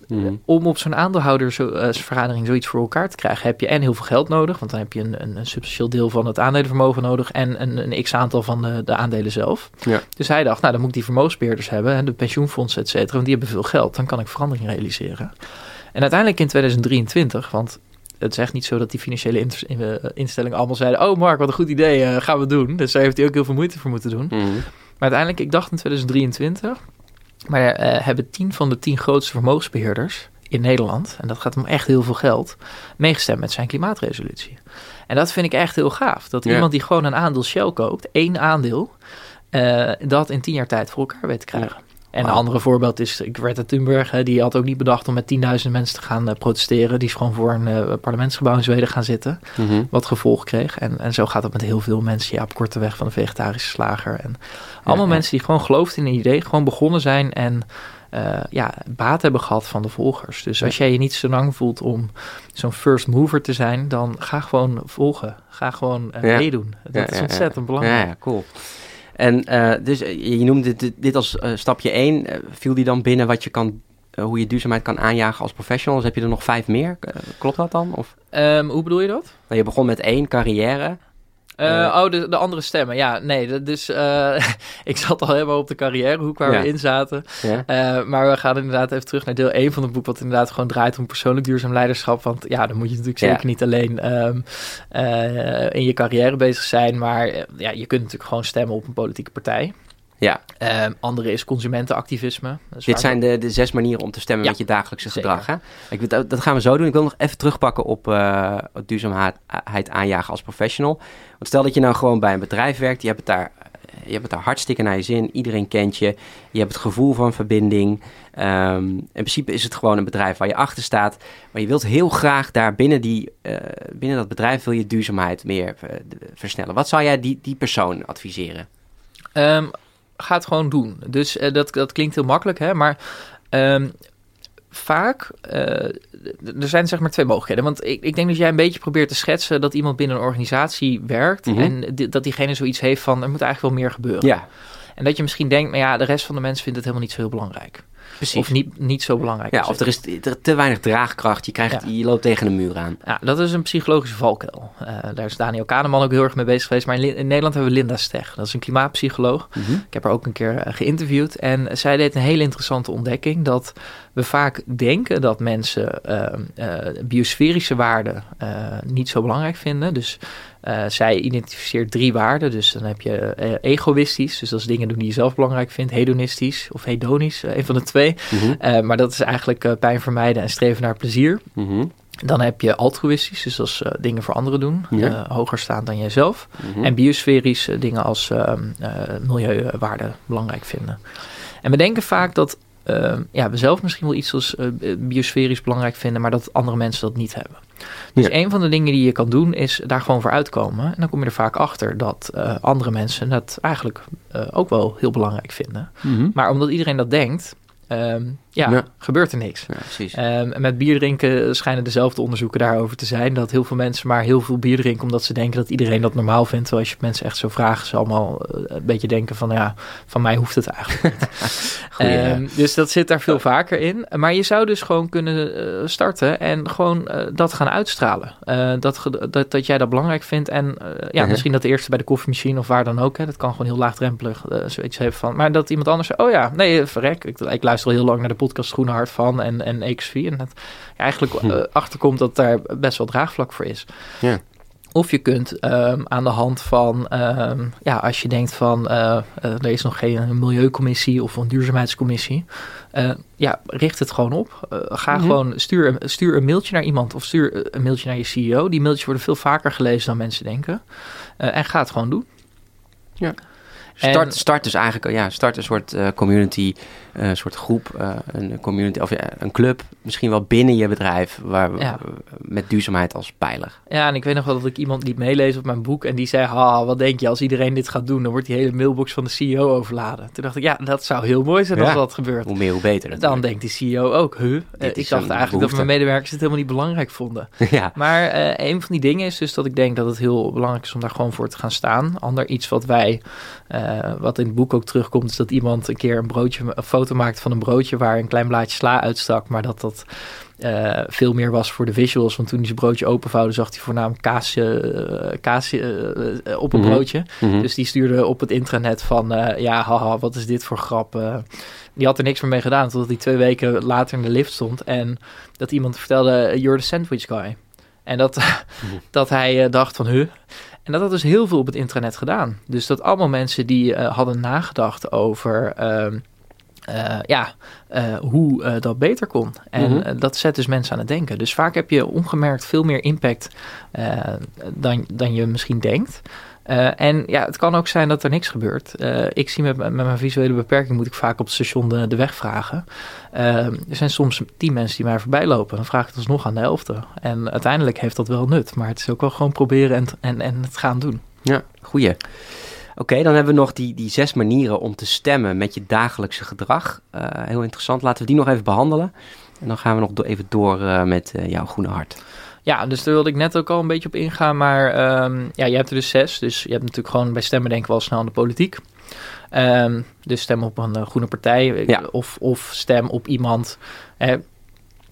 mm. om op zo'n aandeelhoudersvergadering uh, zoiets voor elkaar te krijgen, heb je en heel veel geld nodig, want dan heb je een, een, een substantieel deel van het aandelenvermogen nodig en een, een x-aantal van de, de, aandelen zelf. Ja. Dus hij dacht, nou dan moet ik die vermogensbeheerders hebben, en de pensioenfondsen, et cetera, want die hebben veel geld, dan kan ik verandering realiseren. En uiteindelijk in 2023, want het is echt niet zo dat die financiële instellingen allemaal zeiden: Oh, Mark, wat een goed idee, uh, gaan we doen. Dus daar heeft hij ook heel veel moeite voor moeten doen. Mm. Maar uiteindelijk, ik dacht in 2023, maar uh, hebben tien van de tien grootste vermogensbeheerders in Nederland, en dat gaat om echt heel veel geld, meegestemd met zijn klimaatresolutie. En dat vind ik echt heel gaaf. Dat ja. iemand die gewoon een aandeel Shell koopt, één aandeel, uh, dat in tien jaar tijd voor elkaar weet te krijgen. Ja. En wow. een andere voorbeeld is Greta Thunberg. Hè, die had ook niet bedacht om met 10.000 mensen te gaan uh, protesteren. Die is gewoon voor een uh, parlementsgebouw in Zweden gaan zitten. Mm -hmm. Wat gevolg kreeg. En, en zo gaat het met heel veel mensen. Ja, op korte weg van de vegetarische slager. En allemaal ja, ja. mensen die gewoon geloofden in een idee. Gewoon begonnen zijn en uh, ja, baat hebben gehad van de volgers. Dus als jij je niet zo lang voelt om zo'n first mover te zijn, dan ga gewoon volgen. Ga gewoon meedoen. Dat is ontzettend belangrijk. Ja, cool. En dus je noemde dit, dit als stapje 1. viel die dan binnen wat je kan hoe je duurzaamheid kan aanjagen als professional. Dus heb je er nog vijf meer? klopt dat dan? Of? Um, hoe bedoel je dat? Nou, je begon met één, carrière. Uh, oh, de, de, andere stemmen. Ja, nee, dus uh, ik zat al helemaal op de carrièrehoek waar we in zaten. Ja. Maar we gaan inderdaad even terug naar deel 1 van het boek, wat inderdaad gewoon draait om persoonlijk duurzaam leiderschap. Want ja, dan moet je natuurlijk zeker niet alleen um, in je carrière bezig zijn, maar ja, je kunt natuurlijk gewoon stemmen op een politieke partij. Ja. Um, andere is consumentenactivisme. Dit zijn de, de zes manieren om te stemmen met je dagelijkse gedrag. Hè? Ik weet, dat gaan we zo doen. Ik wil nog even terugpakken op uh, duurzaamheid aanjagen als professional. Want stel dat je nou gewoon bij een bedrijf werkt. Je hebt het daar, je hebt het daar hartstikke naar je zin. Iedereen kent je. Je hebt het gevoel van verbinding. Um, in principe is het gewoon een bedrijf waar je achter staat. Maar je wilt heel graag daar binnen, die, uh, binnen dat bedrijf wil je duurzaamheid meer uh, versnellen. Wat zou jij die, die persoon adviseren? Um, ga het gewoon doen. Dus uh, dat, dat klinkt heel makkelijk, hè? maar um, vaak, uh, er zijn zeg maar twee mogelijkheden. Want ik, ik denk dat jij een beetje probeert te schetsen dat iemand binnen een organisatie werkt mm -hmm. en dat diegene zoiets heeft van er moet eigenlijk wel meer gebeuren. Ja. En dat je misschien denkt, nou ja, de rest van de mensen vindt het helemaal niet zo heel belangrijk. Precies. Of niet, niet zo belangrijk. Ja, of er is te, te weinig draagkracht. Je, krijgt, je loopt tegen een muur aan. Ja, dat is een psychologische valkuil. Uh, daar is Daniel Kahneman ook heel erg mee bezig geweest. Maar in, in Nederland hebben we Linda Steg. Dat is een klimaatpsycholoog. Mm -hmm. Ik heb haar ook een keer uh, geïnterviewd. En zij deed een hele interessante ontdekking. Dat we vaak denken dat mensen uh, biosferische waarden niet zo belangrijk vinden. Dus uh, zij identificeert drie waarden. Dus dan heb je uh, egoïstisch, dus dat is dingen doen die je zelf belangrijk vindt. Hedonistisch of hedonisch, uh, een van de twee. Mm -hmm. maar dat is eigenlijk pijn vermijden en streven naar plezier. Mm -hmm. Dan heb je altruïstisch, dus dat is dingen voor anderen doen, ja. hoger staan dan jijzelf. Mm -hmm. En biosferisch, dingen als ehm, milieuwaarden belangrijk vinden. En we denken vaak dat ja, we zelf misschien wel iets als biosferisch belangrijk vinden, maar dat andere mensen dat niet hebben. Dus ja. een van de dingen die je kan doen is daar gewoon voor uitkomen. En dan kom je er vaak achter dat uh, andere mensen dat eigenlijk uh, ook wel heel belangrijk vinden. Mm -hmm. Maar omdat iedereen dat denkt, um, ja, ja, gebeurt er niks. Ja, um, met bier drinken schijnen dezelfde onderzoeken daarover te zijn. Dat heel veel mensen maar heel veel bier drinken omdat ze denken dat iedereen dat normaal vindt. Terwijl als je mensen echt zo vraagt, ze allemaal uh, een beetje denken van ja, van mij hoeft het eigenlijk niet. Goeie, um, dus dat zit daar veel vaker in. Maar je zou dus gewoon kunnen uh, starten en gewoon uh, dat gaan uitstralen. dat, dat, dat jij dat belangrijk vindt. En ja, uh -huh. misschien dat de eerste bij de koffiemachine of waar dan ook. Hè, dat kan gewoon heel laagdrempelig zoiets hebben van. Maar dat iemand anders zegt, oh ja, nee, verrek. Ik, ik luister al heel lang naar de podcast Groene Hart van en, en XV. En dat je eigenlijk hm. uh, achterkomt dat daar best wel draagvlak voor is. Ja. Of je kunt um, aan de hand van, um, ja, als je denkt van uh, uh, er is nog geen milieucommissie of een duurzaamheidscommissie, uh, ja, richt het gewoon op. ga mm -hmm. gewoon, stuur, stuur een mailtje naar iemand of stuur een mailtje naar je CEO. Die mailtjes worden veel vaker gelezen dan mensen denken. en ga het gewoon doen. Ja. Start, start dus eigenlijk, ja, start een soort uh, community, een uh, soort groep, uh, een community of ja, een club, misschien wel binnen je bedrijf, waar, ja. met duurzaamheid als pijler. Ja, en ik weet nog wel dat ik iemand liet meelezen op mijn boek en die zei, ha, wat denk je, als iedereen dit gaat doen, dan wordt die hele mailbox van de CEO overladen. Toen dacht ik, ja, dat zou heel mooi zijn als dat gebeurt. Hoe meer, hoe beter. Natuurlijk. Dan denkt die CEO ook, huh? ik dacht eigenlijk behoefte. dat mijn medewerkers het helemaal niet belangrijk vonden. ja. Maar een van die dingen is dus dat ik denk dat het heel belangrijk is om daar gewoon voor te gaan staan. Ander iets wat wij uh, wat in het boek ook terugkomt, is dat iemand een keer een broodje, een foto maakt van een broodje waar een klein blaadje sla uitstak, maar dat dat uh, veel meer was voor de visuals. Want toen hij zijn broodje openvouwde, zag hij voornamelijk kaas, uh, kaas uh, op een mm -hmm. broodje. Mm -hmm. Dus die stuurde op het intranet van, ja, haha, wat is dit voor grap? die had er niks meer mee gedaan, totdat hij twee weken later in de lift stond en dat iemand vertelde, you're the sandwich guy. En dat, -hmm. dat hij dacht van, huh? En dat had dus heel veel op het intranet gedaan. Dus dat allemaal mensen die uh, hadden nagedacht over uh, uh, ja, uh, hoe dat beter kon. En mm -hmm. dat zet dus mensen aan het denken. Dus vaak heb je ongemerkt veel meer impact dan, dan je misschien denkt. Uh, en ja, het kan ook zijn dat er niks gebeurt. Uh, ik zie met, met, mijn visuele beperking moet ik vaak op het station de, weg vragen. Uh, er zijn soms tien mensen die mij voorbij lopen. Dan vraag ik het alsnog aan de helft. En uiteindelijk heeft dat wel nut. Maar het is ook wel gewoon proberen en, en, en het gaan doen. Ja, goeie. Oké, dan hebben we nog die, die zes manieren om te stemmen met je dagelijkse gedrag. heel interessant. Laten we die nog even behandelen. En dan gaan we nog even door met jouw groene hart. Ja, dus daar wilde ik net ook al een beetje op ingaan. Maar um, ja, je hebt er dus zes. Dus je hebt natuurlijk gewoon bij stemmen denken we al snel aan de politiek. Ehm, dus stem op een groene partij Ja. of, of stem op iemand. Hè.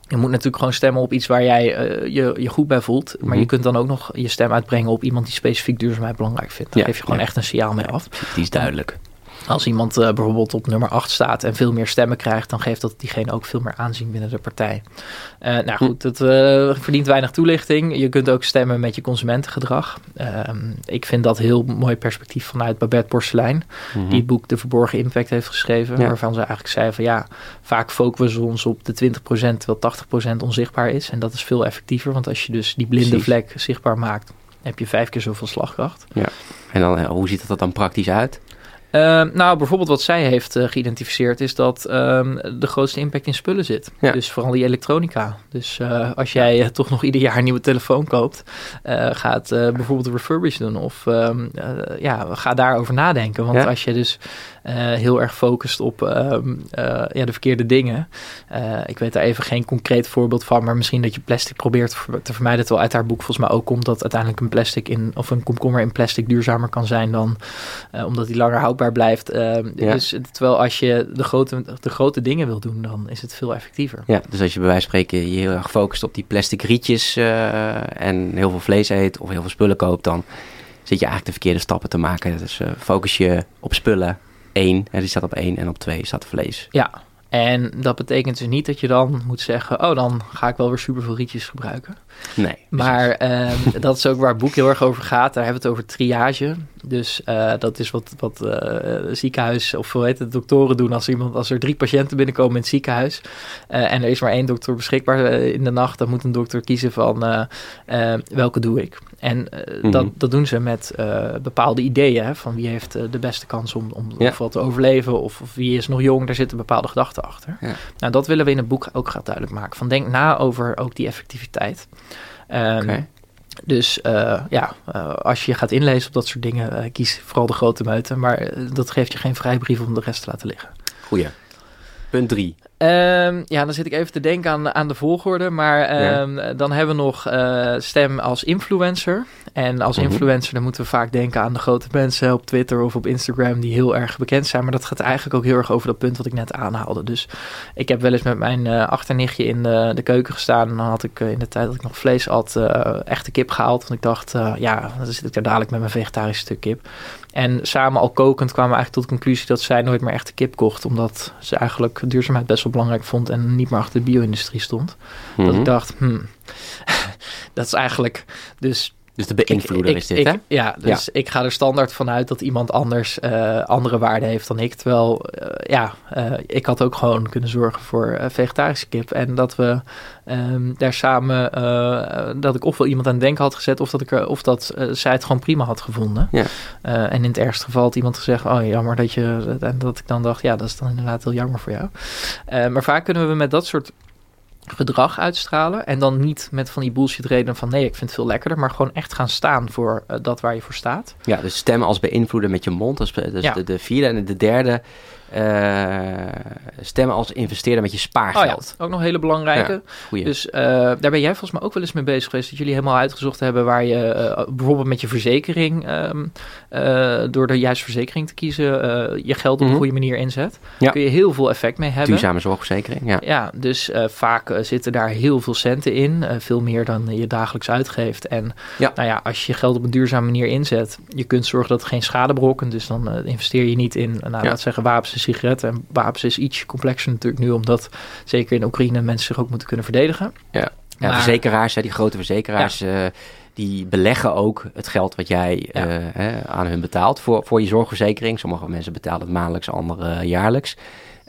je moet natuurlijk gewoon stemmen op iets waar jij eh, je, je goed bij voelt. Maar Mhm. je kunt dan ook nog je stem uitbrengen op iemand die specifiek duurzaamheid belangrijk vindt. Daar Ja, geef je gewoon ja. echt een signaal mee af. Die is duidelijk. Als iemand eh, bijvoorbeeld op nummer 8 staat en veel meer stemmen krijgt, dan geeft dat diegene ook veel meer aanzien binnen de partij. Eh, nou goed, het eh, verdient weinig toelichting. Je kunt ook stemmen met je consumentengedrag. Ehm, ik vind dat heel mooi perspectief vanuit Babette Porcelein, Mhm. die het boek De Verborgen Impact heeft geschreven. Ja. Waarvan ze eigenlijk zei van ja, vaak focussen we ons op de 20% terwijl 80% onzichtbaar is. En dat is veel effectiever, want als je dus die blinde Precies. vlek zichtbaar maakt, heb je vijf keer zoveel slagkracht. En dan, hoe ziet dat dan praktisch uit? Ehm, nou, bijvoorbeeld wat zij heeft eh, geïdentificeerd is dat ehm, de grootste impact in spullen zit. Ja. Dus vooral die elektronica. Dus eh, als jij eh, toch nog ieder jaar een nieuwe telefoon koopt, ga het eh, bijvoorbeeld refurbish doen of eh, ja, ga daarover nadenken. Want Ja. als je dus heel erg focust op ja, de verkeerde dingen. ik weet daar even geen concreet voorbeeld van, maar misschien dat je plastic probeert te ver- te vermijden. Terwijl uit haar boek volgens mij ook komt dat uiteindelijk een plastic in of een komkommer in plastic duurzamer kan zijn dan omdat die langer houdbaar blijft. Ehm, Ja. Dus terwijl als je de grote, de grote dingen wil doen, dan is het veel effectiever. Ja, dus als je bij wijze van spreken je heel erg focust op die plastic rietjes eh, en heel veel vlees eet of heel veel spullen koopt, dan zit je eigenlijk de verkeerde stappen te maken. Dus eh, focus je op spullen. één, hè, die staat op één en op twee staat vlees. Ja, en dat betekent dus niet dat je dan moet zeggen: Oh, dan ga ik wel weer superveel rietjes gebruiken. Nee. Maar ehm, dat is ook waar het boek heel erg over gaat. Daar hebben we het over triage. Dus eh, dat is wat, wat eh, ziekenhuis of hoe heet het, doktoren doen als, iemand, als er drie patiënten binnenkomen in het ziekenhuis. eh, en er is maar één dokter beschikbaar in de nacht. Dan moet een dokter kiezen van welke doe ik. En Mhm. dat, dat doen ze met bepaalde ideeën. Hè, van wie heeft de beste kans om, om Ja. te overleven. Of, of wie is nog jong. Daar zitten bepaalde gedachten achter. Ja. Nou, dat willen we in het boek ook graag duidelijk maken. Van denk na over ook die effectiviteit. Oké. Dus eh, ja, eh, als je gaat inlezen op dat soort dingen, eh, kies vooral de grote muiten. Maar dat geeft je geen vrijbrief om de rest te laten liggen. Goeie. Punt 3. Ehm, ja, dan zit ik even te denken aan, aan de volgorde. Maar ehm, dan hebben we nog eh, stem als influencer. En als mhm. influencer dan moeten we vaak denken aan de grote mensen op Twitter of op Instagram die heel erg bekend zijn. Maar dat gaat eigenlijk ook heel erg over dat punt wat ik net aanhaalde. Dus ik heb wel eens met mijn uh, achternichtje in de, de, keuken gestaan. En dan had ik eh, in de tijd dat ik nog vlees had, echte kip gehaald. Want ik dacht, ja, dan zit ik daar dadelijk met mijn vegetarische stuk kip. En samen al kokend kwamen we eigenlijk tot de conclusie dat zij nooit meer echte kip kocht. Omdat ze eigenlijk duurzaamheid best wel belangrijk vond en niet meer achter de bio-industrie stond. Dat Mhm. ik dacht, hmm, dat is eigenlijk. Dus Dus de beïnvloeder ik- is dit, ik- hè? Ja, dus ik ga er standaard vanuit dat iemand anders eh, andere waarden heeft dan ik. Terwijl, eh, ja, eh, ik had ook gewoon kunnen zorgen voor vegetarische kip. En dat we ehm, daar samen, dat ik ofwel iemand aan het denken had gezet, of dat, ik er, of dat zij het gewoon prima had gevonden. Ja. En in het ergste geval had iemand gezegd, oh jammer dat je, en dat ik dan dacht, ja, dat is dan inderdaad heel jammer voor jou. Maar vaak kunnen we met dat soort gedrag uitstralen. En dan niet met van die bullshit redenen van nee, ik vind het veel lekkerder. Maar gewoon echt gaan staan voor eh, dat waar je voor staat. Ja, dus stemmen als beïnvloeder met je mond. Ja. de, de vierde. En de derde, stemmen als investeerder met je Oh ja, spaargeld. ook nog een hele belangrijke. Goeie. Dus eh, daar ben jij volgens mij ook wel eens mee bezig geweest. Dat jullie helemaal uitgezocht hebben waar je eh, bijvoorbeeld met je verzekering, ehm, eh, door de juiste verzekering te kiezen, eh, je geld op Mhm. een goede manier inzet. Ja. Kun je heel veel effect mee hebben. Duurzame zorgverzekering, ja. Ja, dus eh, vaak eh, zitten daar heel veel centen in. eh, veel meer dan je dagelijks uitgeeft. En Ja. nou ja, als je geld op een duurzame manier inzet, je kunt zorgen dat het geen schade berokkent. Dus dan eh, investeer je niet in, eh, nou, Ja. laat zeggen, wapens en sigaretten. En wapens is iets complexer natuurlijk nu, omdat zeker in Oekraïne mensen zich ook moeten kunnen verdedigen. Ja, Maar- verzekeraars, hè, die grote verzekeraars, eh, die beleggen ook het geld wat jij Ja. eh, hè, aan hun betaalt voor, voor je zorgverzekering. Sommige mensen betalen het maandelijks, andere jaarlijks.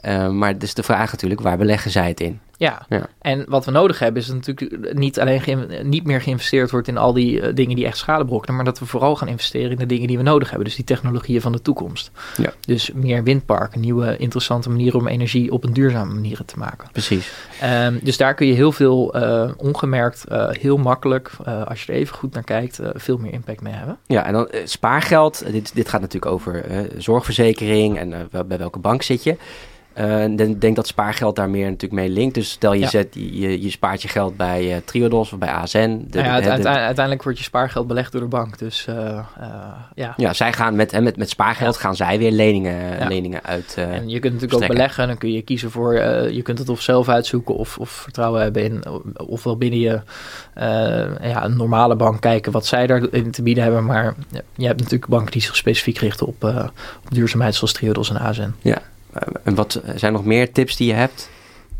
Eh, maar het is de vraag natuurlijk, waar beleggen zij het in? Ja. Ja. en wat we nodig hebben is natuurlijk niet alleen niet meer geïnvesteerd wordt in al die eh, dingen die echt schade berokkenen, maar dat we vooral gaan investeren in de dingen die we nodig hebben. Dus die technologieën van de toekomst. Ja. Dus meer windparken, nieuwe interessante manieren om energie op een duurzame manier te maken. Precies. Ehm, dus daar kun je heel veel eh, ongemerkt, heel makkelijk, als je er even goed naar kijkt, veel meer impact mee hebben. Ja, en dan spaargeld. Dit, dit gaat natuurlijk over zorgverzekering en bij welke bank zit je. Ik uh, denk dat spaargeld daar meer natuurlijk mee linkt. Dus stel je, zet, je, je spaart je geld bij uh, Triodos of bij ASN. De, ja, de, de, uiteindelijk wordt je spaargeld belegd door de bank. Dus uh, ja. Ja, zij gaan met, met, met spaargeld gaan zij weer leningen, leningen uit. en je kunt natuurlijk ook beleggen. Dan kun je kiezen voor, je kunt het of zelf uitzoeken of, of vertrouwen hebben in, ofwel binnen je ja, een normale bank kijken wat zij daarin te bieden hebben. Maar je hebt natuurlijk banken die zich specifiek richten op, op duurzaamheid zoals Triodos en ASN. Ja, en wat zijn er nog meer tips die je hebt?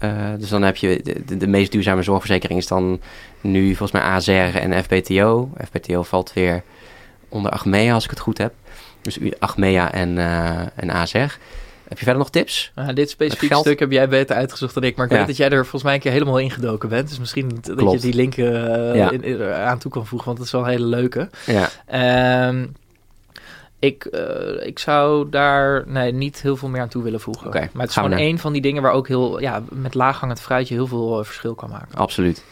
Uh, dus dan heb je de, de, de, meest duurzame zorgverzekering is dan nu volgens mij AZR en FBTO. FBTO valt weer onder Achmea als ik het goed heb. Dus Achmea en, uh, en AZR. Heb je verder nog tips? Uh, dit specifieke stuk heb jij beter uitgezocht dan ik. Maar ik ja. weet dat jij er volgens mij een keer helemaal ingedoken bent. Dus misschien Klopt. dat je die link ja. in, in, aan toe kan voegen. Want het is wel een hele leuke. Ja. Um, ik, uh, ik zou daar nee, niet heel veel meer aan toe willen voegen. Okay, maar het is gewoon een van die dingen waar ook heel, ja, met laaghangend fruitje heel veel uh, verschil kan maken. Absoluut.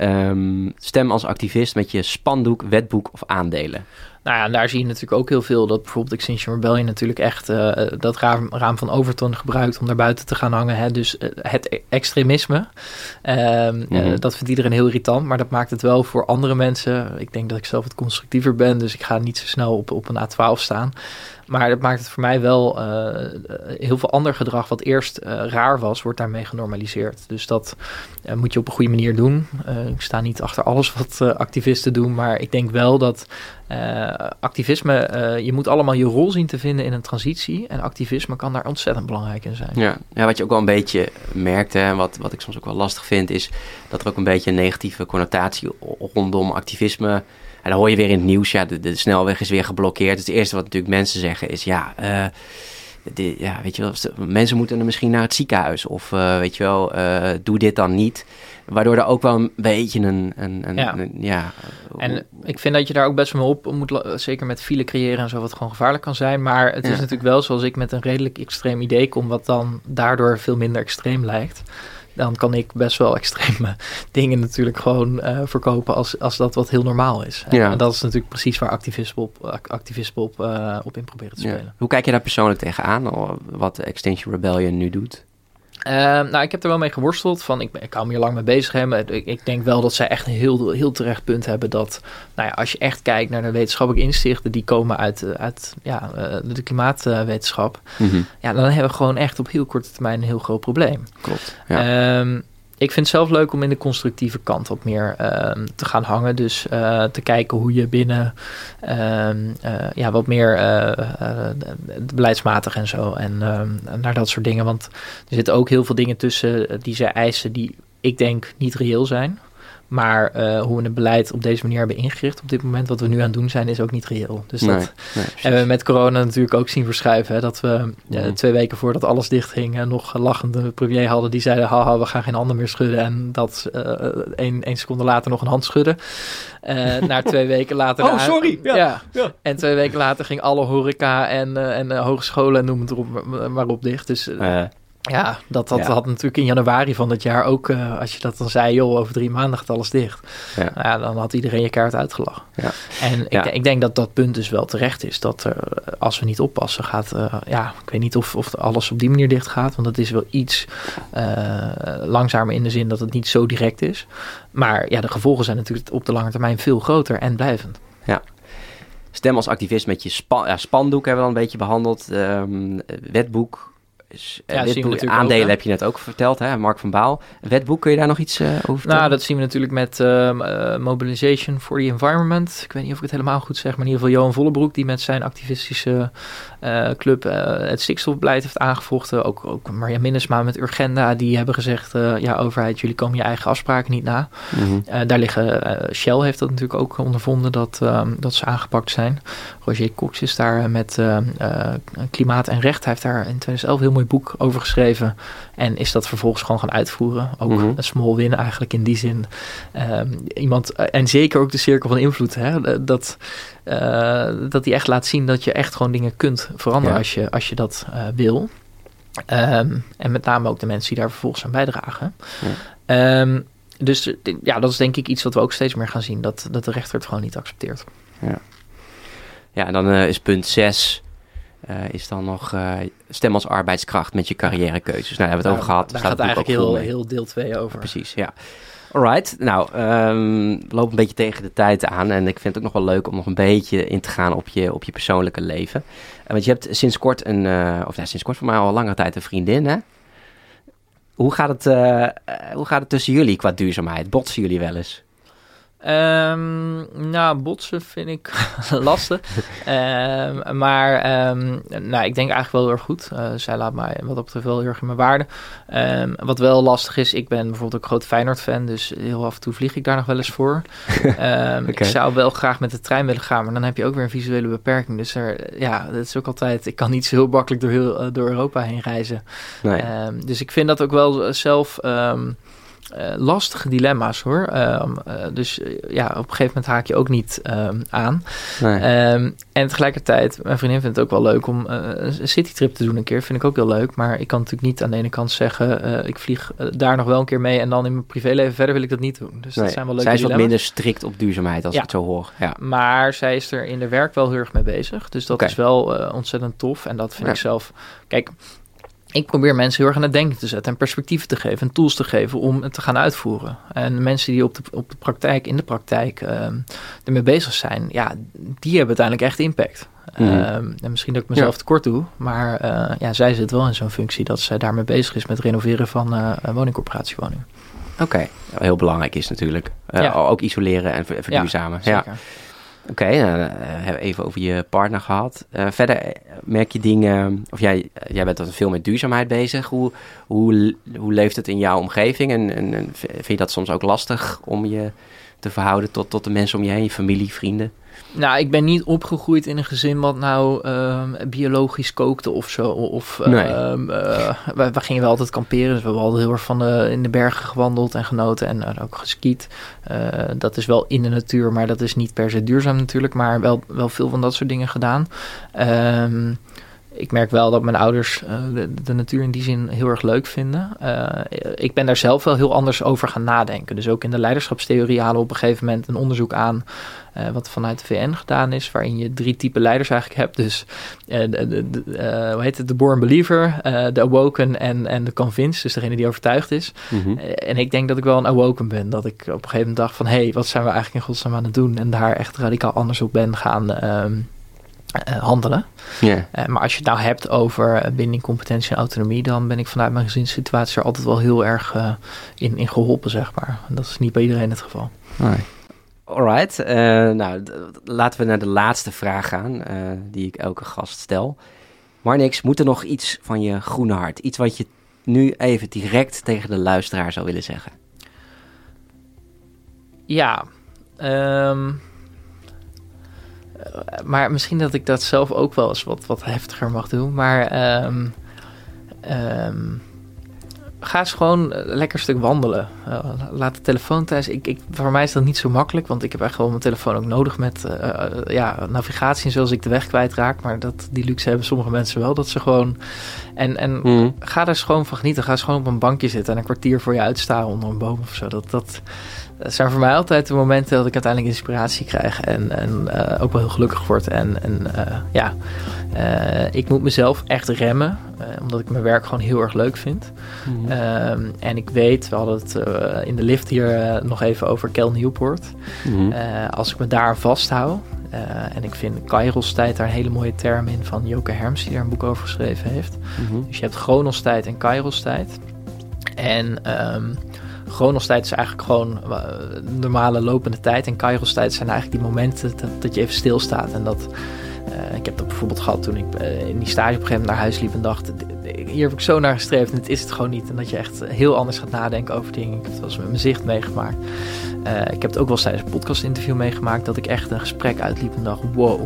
Um, stem als activist met je spandoek, wetboek of aandelen. Nou ja, en daar zie je natuurlijk ook heel veel dat bijvoorbeeld Extinction Rebellion natuurlijk echt uh, dat raam, raam, van Overton gebruikt om naar buiten te gaan hangen. Hè? Dus uh, het extremisme, um, mm -hmm. uh, dat vindt iedereen heel irritant, maar dat maakt het wel voor andere mensen. Ik denk dat ik zelf wat constructiever ben, dus ik ga niet zo snel op, op een A12 staan. Maar dat maakt het voor mij wel heel veel ander gedrag wat eerst raar was, wordt daarmee genormaliseerd. Dus dat moet je op een goede manier doen. ik sta niet achter alles wat activisten doen, maar ik denk wel dat activisme, je moet allemaal je rol zien te vinden in een transitie. En activisme kan daar ontzettend belangrijk in zijn. Ja, ja wat je ook wel een beetje merkt, en wat, wat ik soms ook wel lastig vind, is dat er ook een beetje een negatieve connotatie rondom activisme en dan hoor je weer in het nieuws, ja, de, de snelweg is weer geblokkeerd. Het eerste wat natuurlijk mensen zeggen is, ja, uh, de, ja weet je wel, mensen moeten er misschien naar het ziekenhuis. Of uh, weet je wel, uh, doe dit dan niet. Waardoor er ook wel een beetje een, een, een, ja. een, ja. En ik vind dat je daar ook best wel op moet, zeker met file creëren en zo, wat gewoon gevaarlijk kan zijn. Maar het ja. is natuurlijk wel zoals ik met een redelijk extreem idee kom, wat dan daardoor veel minder extreem lijkt dan kan ik best wel extreme dingen natuurlijk gewoon uh, verkopen als, als dat wat heel normaal is. En, ja. en dat is natuurlijk precies waar activisme op, activisme op, uh, op in proberen te spelen. Ja. Hoe kijk je daar persoonlijk tegenaan, wat Extinction Rebellion nu doet? Uh, nou, ik heb er wel mee geworsteld. Van, ik, ik hou me hier lang mee bezig. Maar ik, ik, denk wel dat zij echt een heel, heel terecht punt hebben. Dat nou ja, als je echt kijkt naar de wetenschappelijke inzichten. die komen uit, uit ja, de klimaatwetenschap. Mm -hmm. ja, dan hebben we gewoon echt op heel korte termijn een heel groot probleem. Klopt. Ja. Um, ik vind het zelf leuk om in de constructieve kant wat meer uh, te gaan hangen. Dus uh, te kijken hoe je binnen uh, ja, wat meer beleidsmatig en zo. En naar dat soort dingen. Want er zitten ook heel veel dingen tussen die zij eisen die ik denk niet reëel zijn. Maar uh, hoe we het beleid op deze manier hebben ingericht op dit moment, wat we nu aan het doen zijn, is ook niet reëel. Dus dat nee, hebben we met corona natuurlijk ook zien verschuiven. Hè, dat we ja, mm. twee weken voordat alles dichtging en nog lachende premier hadden die zeiden, haha, we gaan geen handen meer schudden. En dat uh, één, één seconde later nog een hand schudden. Uh, naar twee weken later... Oh, sorry! Ja, ja. ja, En twee weken later ging alle horeca en, en hogescholen en noem het erop maar op dicht. Dus... Ja, dat, dat ja. had natuurlijk in januari van het jaar ook, uh, als je dat dan zei, joh, over drie maanden gaat alles dicht. Ja. Nou ja, dan had iedereen je kaart uitgelachen. Ja. En ik, ik, denk dat dat punt dus wel terecht is. Dat er, als we niet oppassen, gaat, uh, ja, ik weet niet of, of alles op die manier dicht gaat. Want het is wel iets uh, langzamer in de zin dat het niet zo direct is. Maar ja, de gevolgen zijn natuurlijk op de lange termijn veel groter en blijvend. Ja. Stem als activist met je span, ja, spandoek hebben we dan een beetje behandeld. Um, wetboek, ja, wetboek, aandelen ook, heb je net ook verteld, hè? Mark van Baal. Wetboek, kun je daar nog iets uh, over vertellen? Nou, dat zien we natuurlijk met uh, Mobilization for the Environment. Ik weet niet of ik het helemaal goed zeg, maar in ieder geval Johan Vollebroek... die met zijn activistische club het stikstofbeleid heeft aangevochten. Ook, ook Marja Minnesma met Urgenda, die hebben gezegd... ja, overheid, jullie komen je eigen afspraken niet na. Mm -hmm. daar liggen... Shell heeft dat natuurlijk ook ondervonden, dat, dat ze aangepakt zijn. Roger Cox is daar met klimaat en recht. Hij heeft daar in 2011 heel mooi boek over geschreven. En is dat vervolgens gewoon gaan uitvoeren. Ook Mhm. mm -hmm. een small win eigenlijk in die zin. Um, iemand, en zeker ook de cirkel van invloed. Hè, dat, uh, dat die echt laat zien dat je echt gewoon dingen kunt veranderen Ja. als, je, als je dat uh, wil. Um, en met name ook de mensen die daar vervolgens aan bijdragen. Um, dus ja, dat is denk ik iets wat we ook steeds meer gaan zien. Dat, dat de rechter het gewoon niet accepteert. Ja, ja en dan uh, is punt 6 is dan nog stem als arbeidskracht met je carrièrekeuzes. Nou, daar hebben we het over gehad. Daar gaat eigenlijk heel, heel deel 2 over. Precies, ja. Alright, nou, um, we lopen een beetje tegen de tijd aan. En ik vind het ook nog wel leuk om nog een beetje in te gaan op je, op je persoonlijke leven. want je hebt sinds kort een, of ja, sinds kort voor mij al langere tijd een vriendin, hè? Hoe gaat het, hoe gaat het tussen jullie qua duurzaamheid? Botsen jullie wel eens? Um, nou, botsen vind ik lastig. um, maar um, nou, ik denk eigenlijk wel heel erg goed. Uh, zij laat mij wat dat betreft wel heel erg in mijn waarde. wat wel lastig is, ik ben bijvoorbeeld ook groot Feyenoord-fan. Dus heel af en toe vlieg ik daar nog wel eens voor. okay. Ik zou wel graag met de trein willen gaan. Maar dan heb je ook weer een visuele beperking. Dus er, ja, dat is ook altijd... Ik kan niet zo heel makkelijk door, heel, uh, door Europa heen reizen. Nee. dus ik vind dat ook wel zelf... Uh, lastige dilemma's hoor. Um, uh, dus uh, ja, op een gegeven moment haak je ook niet um, aan. Nee. Um, en tegelijkertijd, mijn vriendin vindt het ook wel leuk om een citytrip te doen een keer. Vind ik ook heel leuk. Maar ik kan natuurlijk niet aan de ene kant zeggen, ik vlieg daar nog wel een keer mee en dan in mijn privéleven verder wil ik dat niet doen. Dus nee. dat zijn wel leuke Zij is dilemma's. wat minder strikt op duurzaamheid als ja. ik het zo hoor. Ja. Maar zij is er in de werk wel heel erg mee bezig. Dus dat okay. is wel ontzettend tof. En dat vind ja. ik zelf... Kijk, ik probeer mensen heel erg aan het denken te zetten en perspectieven te geven en tools te geven om het te gaan uitvoeren. En mensen die op de, op de praktijk, in de praktijk uh, ermee bezig zijn, ja, die hebben uiteindelijk echt impact. Mm. Uh, en misschien dat ik mezelf ja. tekort doe, maar uh, ja, zij zit wel in zo'n functie dat zij daarmee bezig is met renoveren van uh, woningcorporatiewoningen. Oké, okay. heel belangrijk is natuurlijk. Ja. Ook isoleren en verduurzamen. Ja, Oké, okay, nou, we even over je partner gehad. Uh, verder merk je dingen, of jij, jij bent dan veel met duurzaamheid bezig. Hoe, hoe, hoe leeft het in jouw omgeving? En, en vind je dat soms ook lastig om je te verhouden tot, tot de mensen om je heen, je familie, vrienden? Nou, ik ben niet opgegroeid in een gezin wat nou uh, biologisch kookte of zo. Of nee. uh, uh, we, we, gingen wel altijd kamperen. Dus we hebben altijd heel erg van de, in de bergen gewandeld en genoten en eh, ook geskiet. Eh, dat is wel in de natuur, maar dat is niet per se duurzaam natuurlijk. Maar wel, wel veel van dat soort dingen gedaan. Um, ik merk wel dat mijn ouders uh, de, de, natuur in die zin heel erg leuk vinden. Uh, ik ben daar zelf wel heel anders over gaan nadenken. Dus ook in de leiderschapstheorie halen we op een gegeven moment een onderzoek aan. Uh, wat vanuit de VN gedaan is, waarin je drie typen leiders eigenlijk hebt. Dus de, de, de hoe heet het? De born believer, de awoken en, en de convinced. Dus degene die overtuigd is. Mm-hmm. en ik denk dat ik wel een awoken ben. Dat ik op een gegeven moment dacht van... hé, hey, wat zijn we eigenlijk in godsnaam aan het doen? En daar echt radicaal anders op ben gaan... Um, uh, handelen. Yeah. Uh, maar als je het nou hebt over binding, competentie en autonomie, dan ben ik vanuit mijn gezinssituatie er altijd wel heel erg uh, in, in geholpen, zeg maar. En dat is niet bij iedereen het geval. Nee. Alright, nou laten we naar de laatste vraag gaan, die ik elke gast stel. Marnix, moet er nog iets van je groene hart, iets wat je nu even direct tegen de luisteraar zou willen zeggen? Ja, um, maar misschien dat ik dat zelf ook wel eens wat, wat heftiger mag doen. Maar um, um, ga eens gewoon lekker een stuk wandelen. Uh, laat de telefoon thuis. Ik, ik, voor mij is dat niet zo makkelijk, want ik heb echt wel mijn telefoon ook nodig met uh, ja, navigatie zoals ik de weg kwijtraak. Maar dat, die luxe hebben sommige mensen wel. Dat ze gewoon. En, en mm. ga er gewoon van genieten. Ga eens gewoon op een bankje zitten en een kwartier voor je uitstaren onder een boom of zo. Dat, dat, dat zijn voor mij altijd de momenten dat ik uiteindelijk inspiratie krijg en, en uh, ook wel heel gelukkig word. En, en uh, ja, uh, ik moet mezelf echt remmen, omdat ik mijn werk gewoon heel erg leuk vind. Mm-hmm. Um, en ik weet, we hadden het in de lift hier nog even over Kel Newport. Mm-hmm. als ik me daar vasthoud, en ik vind Kairos-tijd daar een hele mooie term in van Joke Herms, die daar een boek over geschreven heeft. Mm-hmm. Dus je hebt Chronos-tijd en Kairos-tijd. En um, Chronos-tijd is eigenlijk gewoon uh, normale lopende tijd. En Kairos-tijd zijn eigenlijk die momenten dat, dat je even stilstaat. En dat, uh, ik heb dat bijvoorbeeld gehad toen ik in die stage op een gegeven moment naar huis liep en dacht... Hier heb ik zo naar gestreefd en het is het gewoon niet. En dat je echt heel anders gaat nadenken over dingen. Ik heb het wel eens met mijn zicht meegemaakt. Uh, ik heb het ook wel eens tijdens een podcast interview meegemaakt dat ik echt een gesprek uitliep en dacht: wow,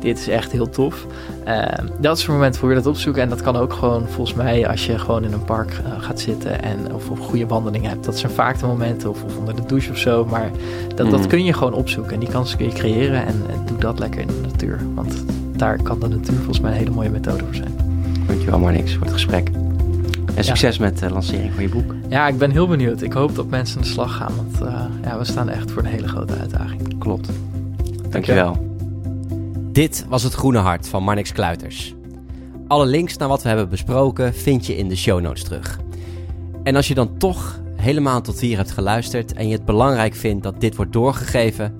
dit is echt heel tof. Uh, dat is het moment voor je dat opzoeken. En dat kan ook gewoon volgens mij als je gewoon in een park uh, gaat zitten en of een goede wandeling hebt. Dat zijn vaak de momenten, of, of onder de douche of zo. Maar dat, mm. dat kun je gewoon opzoeken. En die kans kun je creëren. En, en doe dat lekker in de natuur. Want daar kan de natuur volgens mij een hele mooie methode voor zijn. Dankjewel, Marnix, voor het gesprek. En succes ja. met de lancering van je boek. Ja, ik ben heel benieuwd. Ik hoop dat mensen aan de slag gaan, want uh, ja, we staan echt voor een hele grote uitdaging. Klopt. Dankjewel. Dankjewel. Dit was het Groene Hart van Marnix Kluiters. Alle links naar wat we hebben besproken vind je in de show notes terug. En als je dan toch helemaal tot hier hebt geluisterd en je het belangrijk vindt dat dit wordt doorgegeven,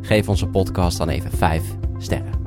geef onze podcast dan even 5 sterren.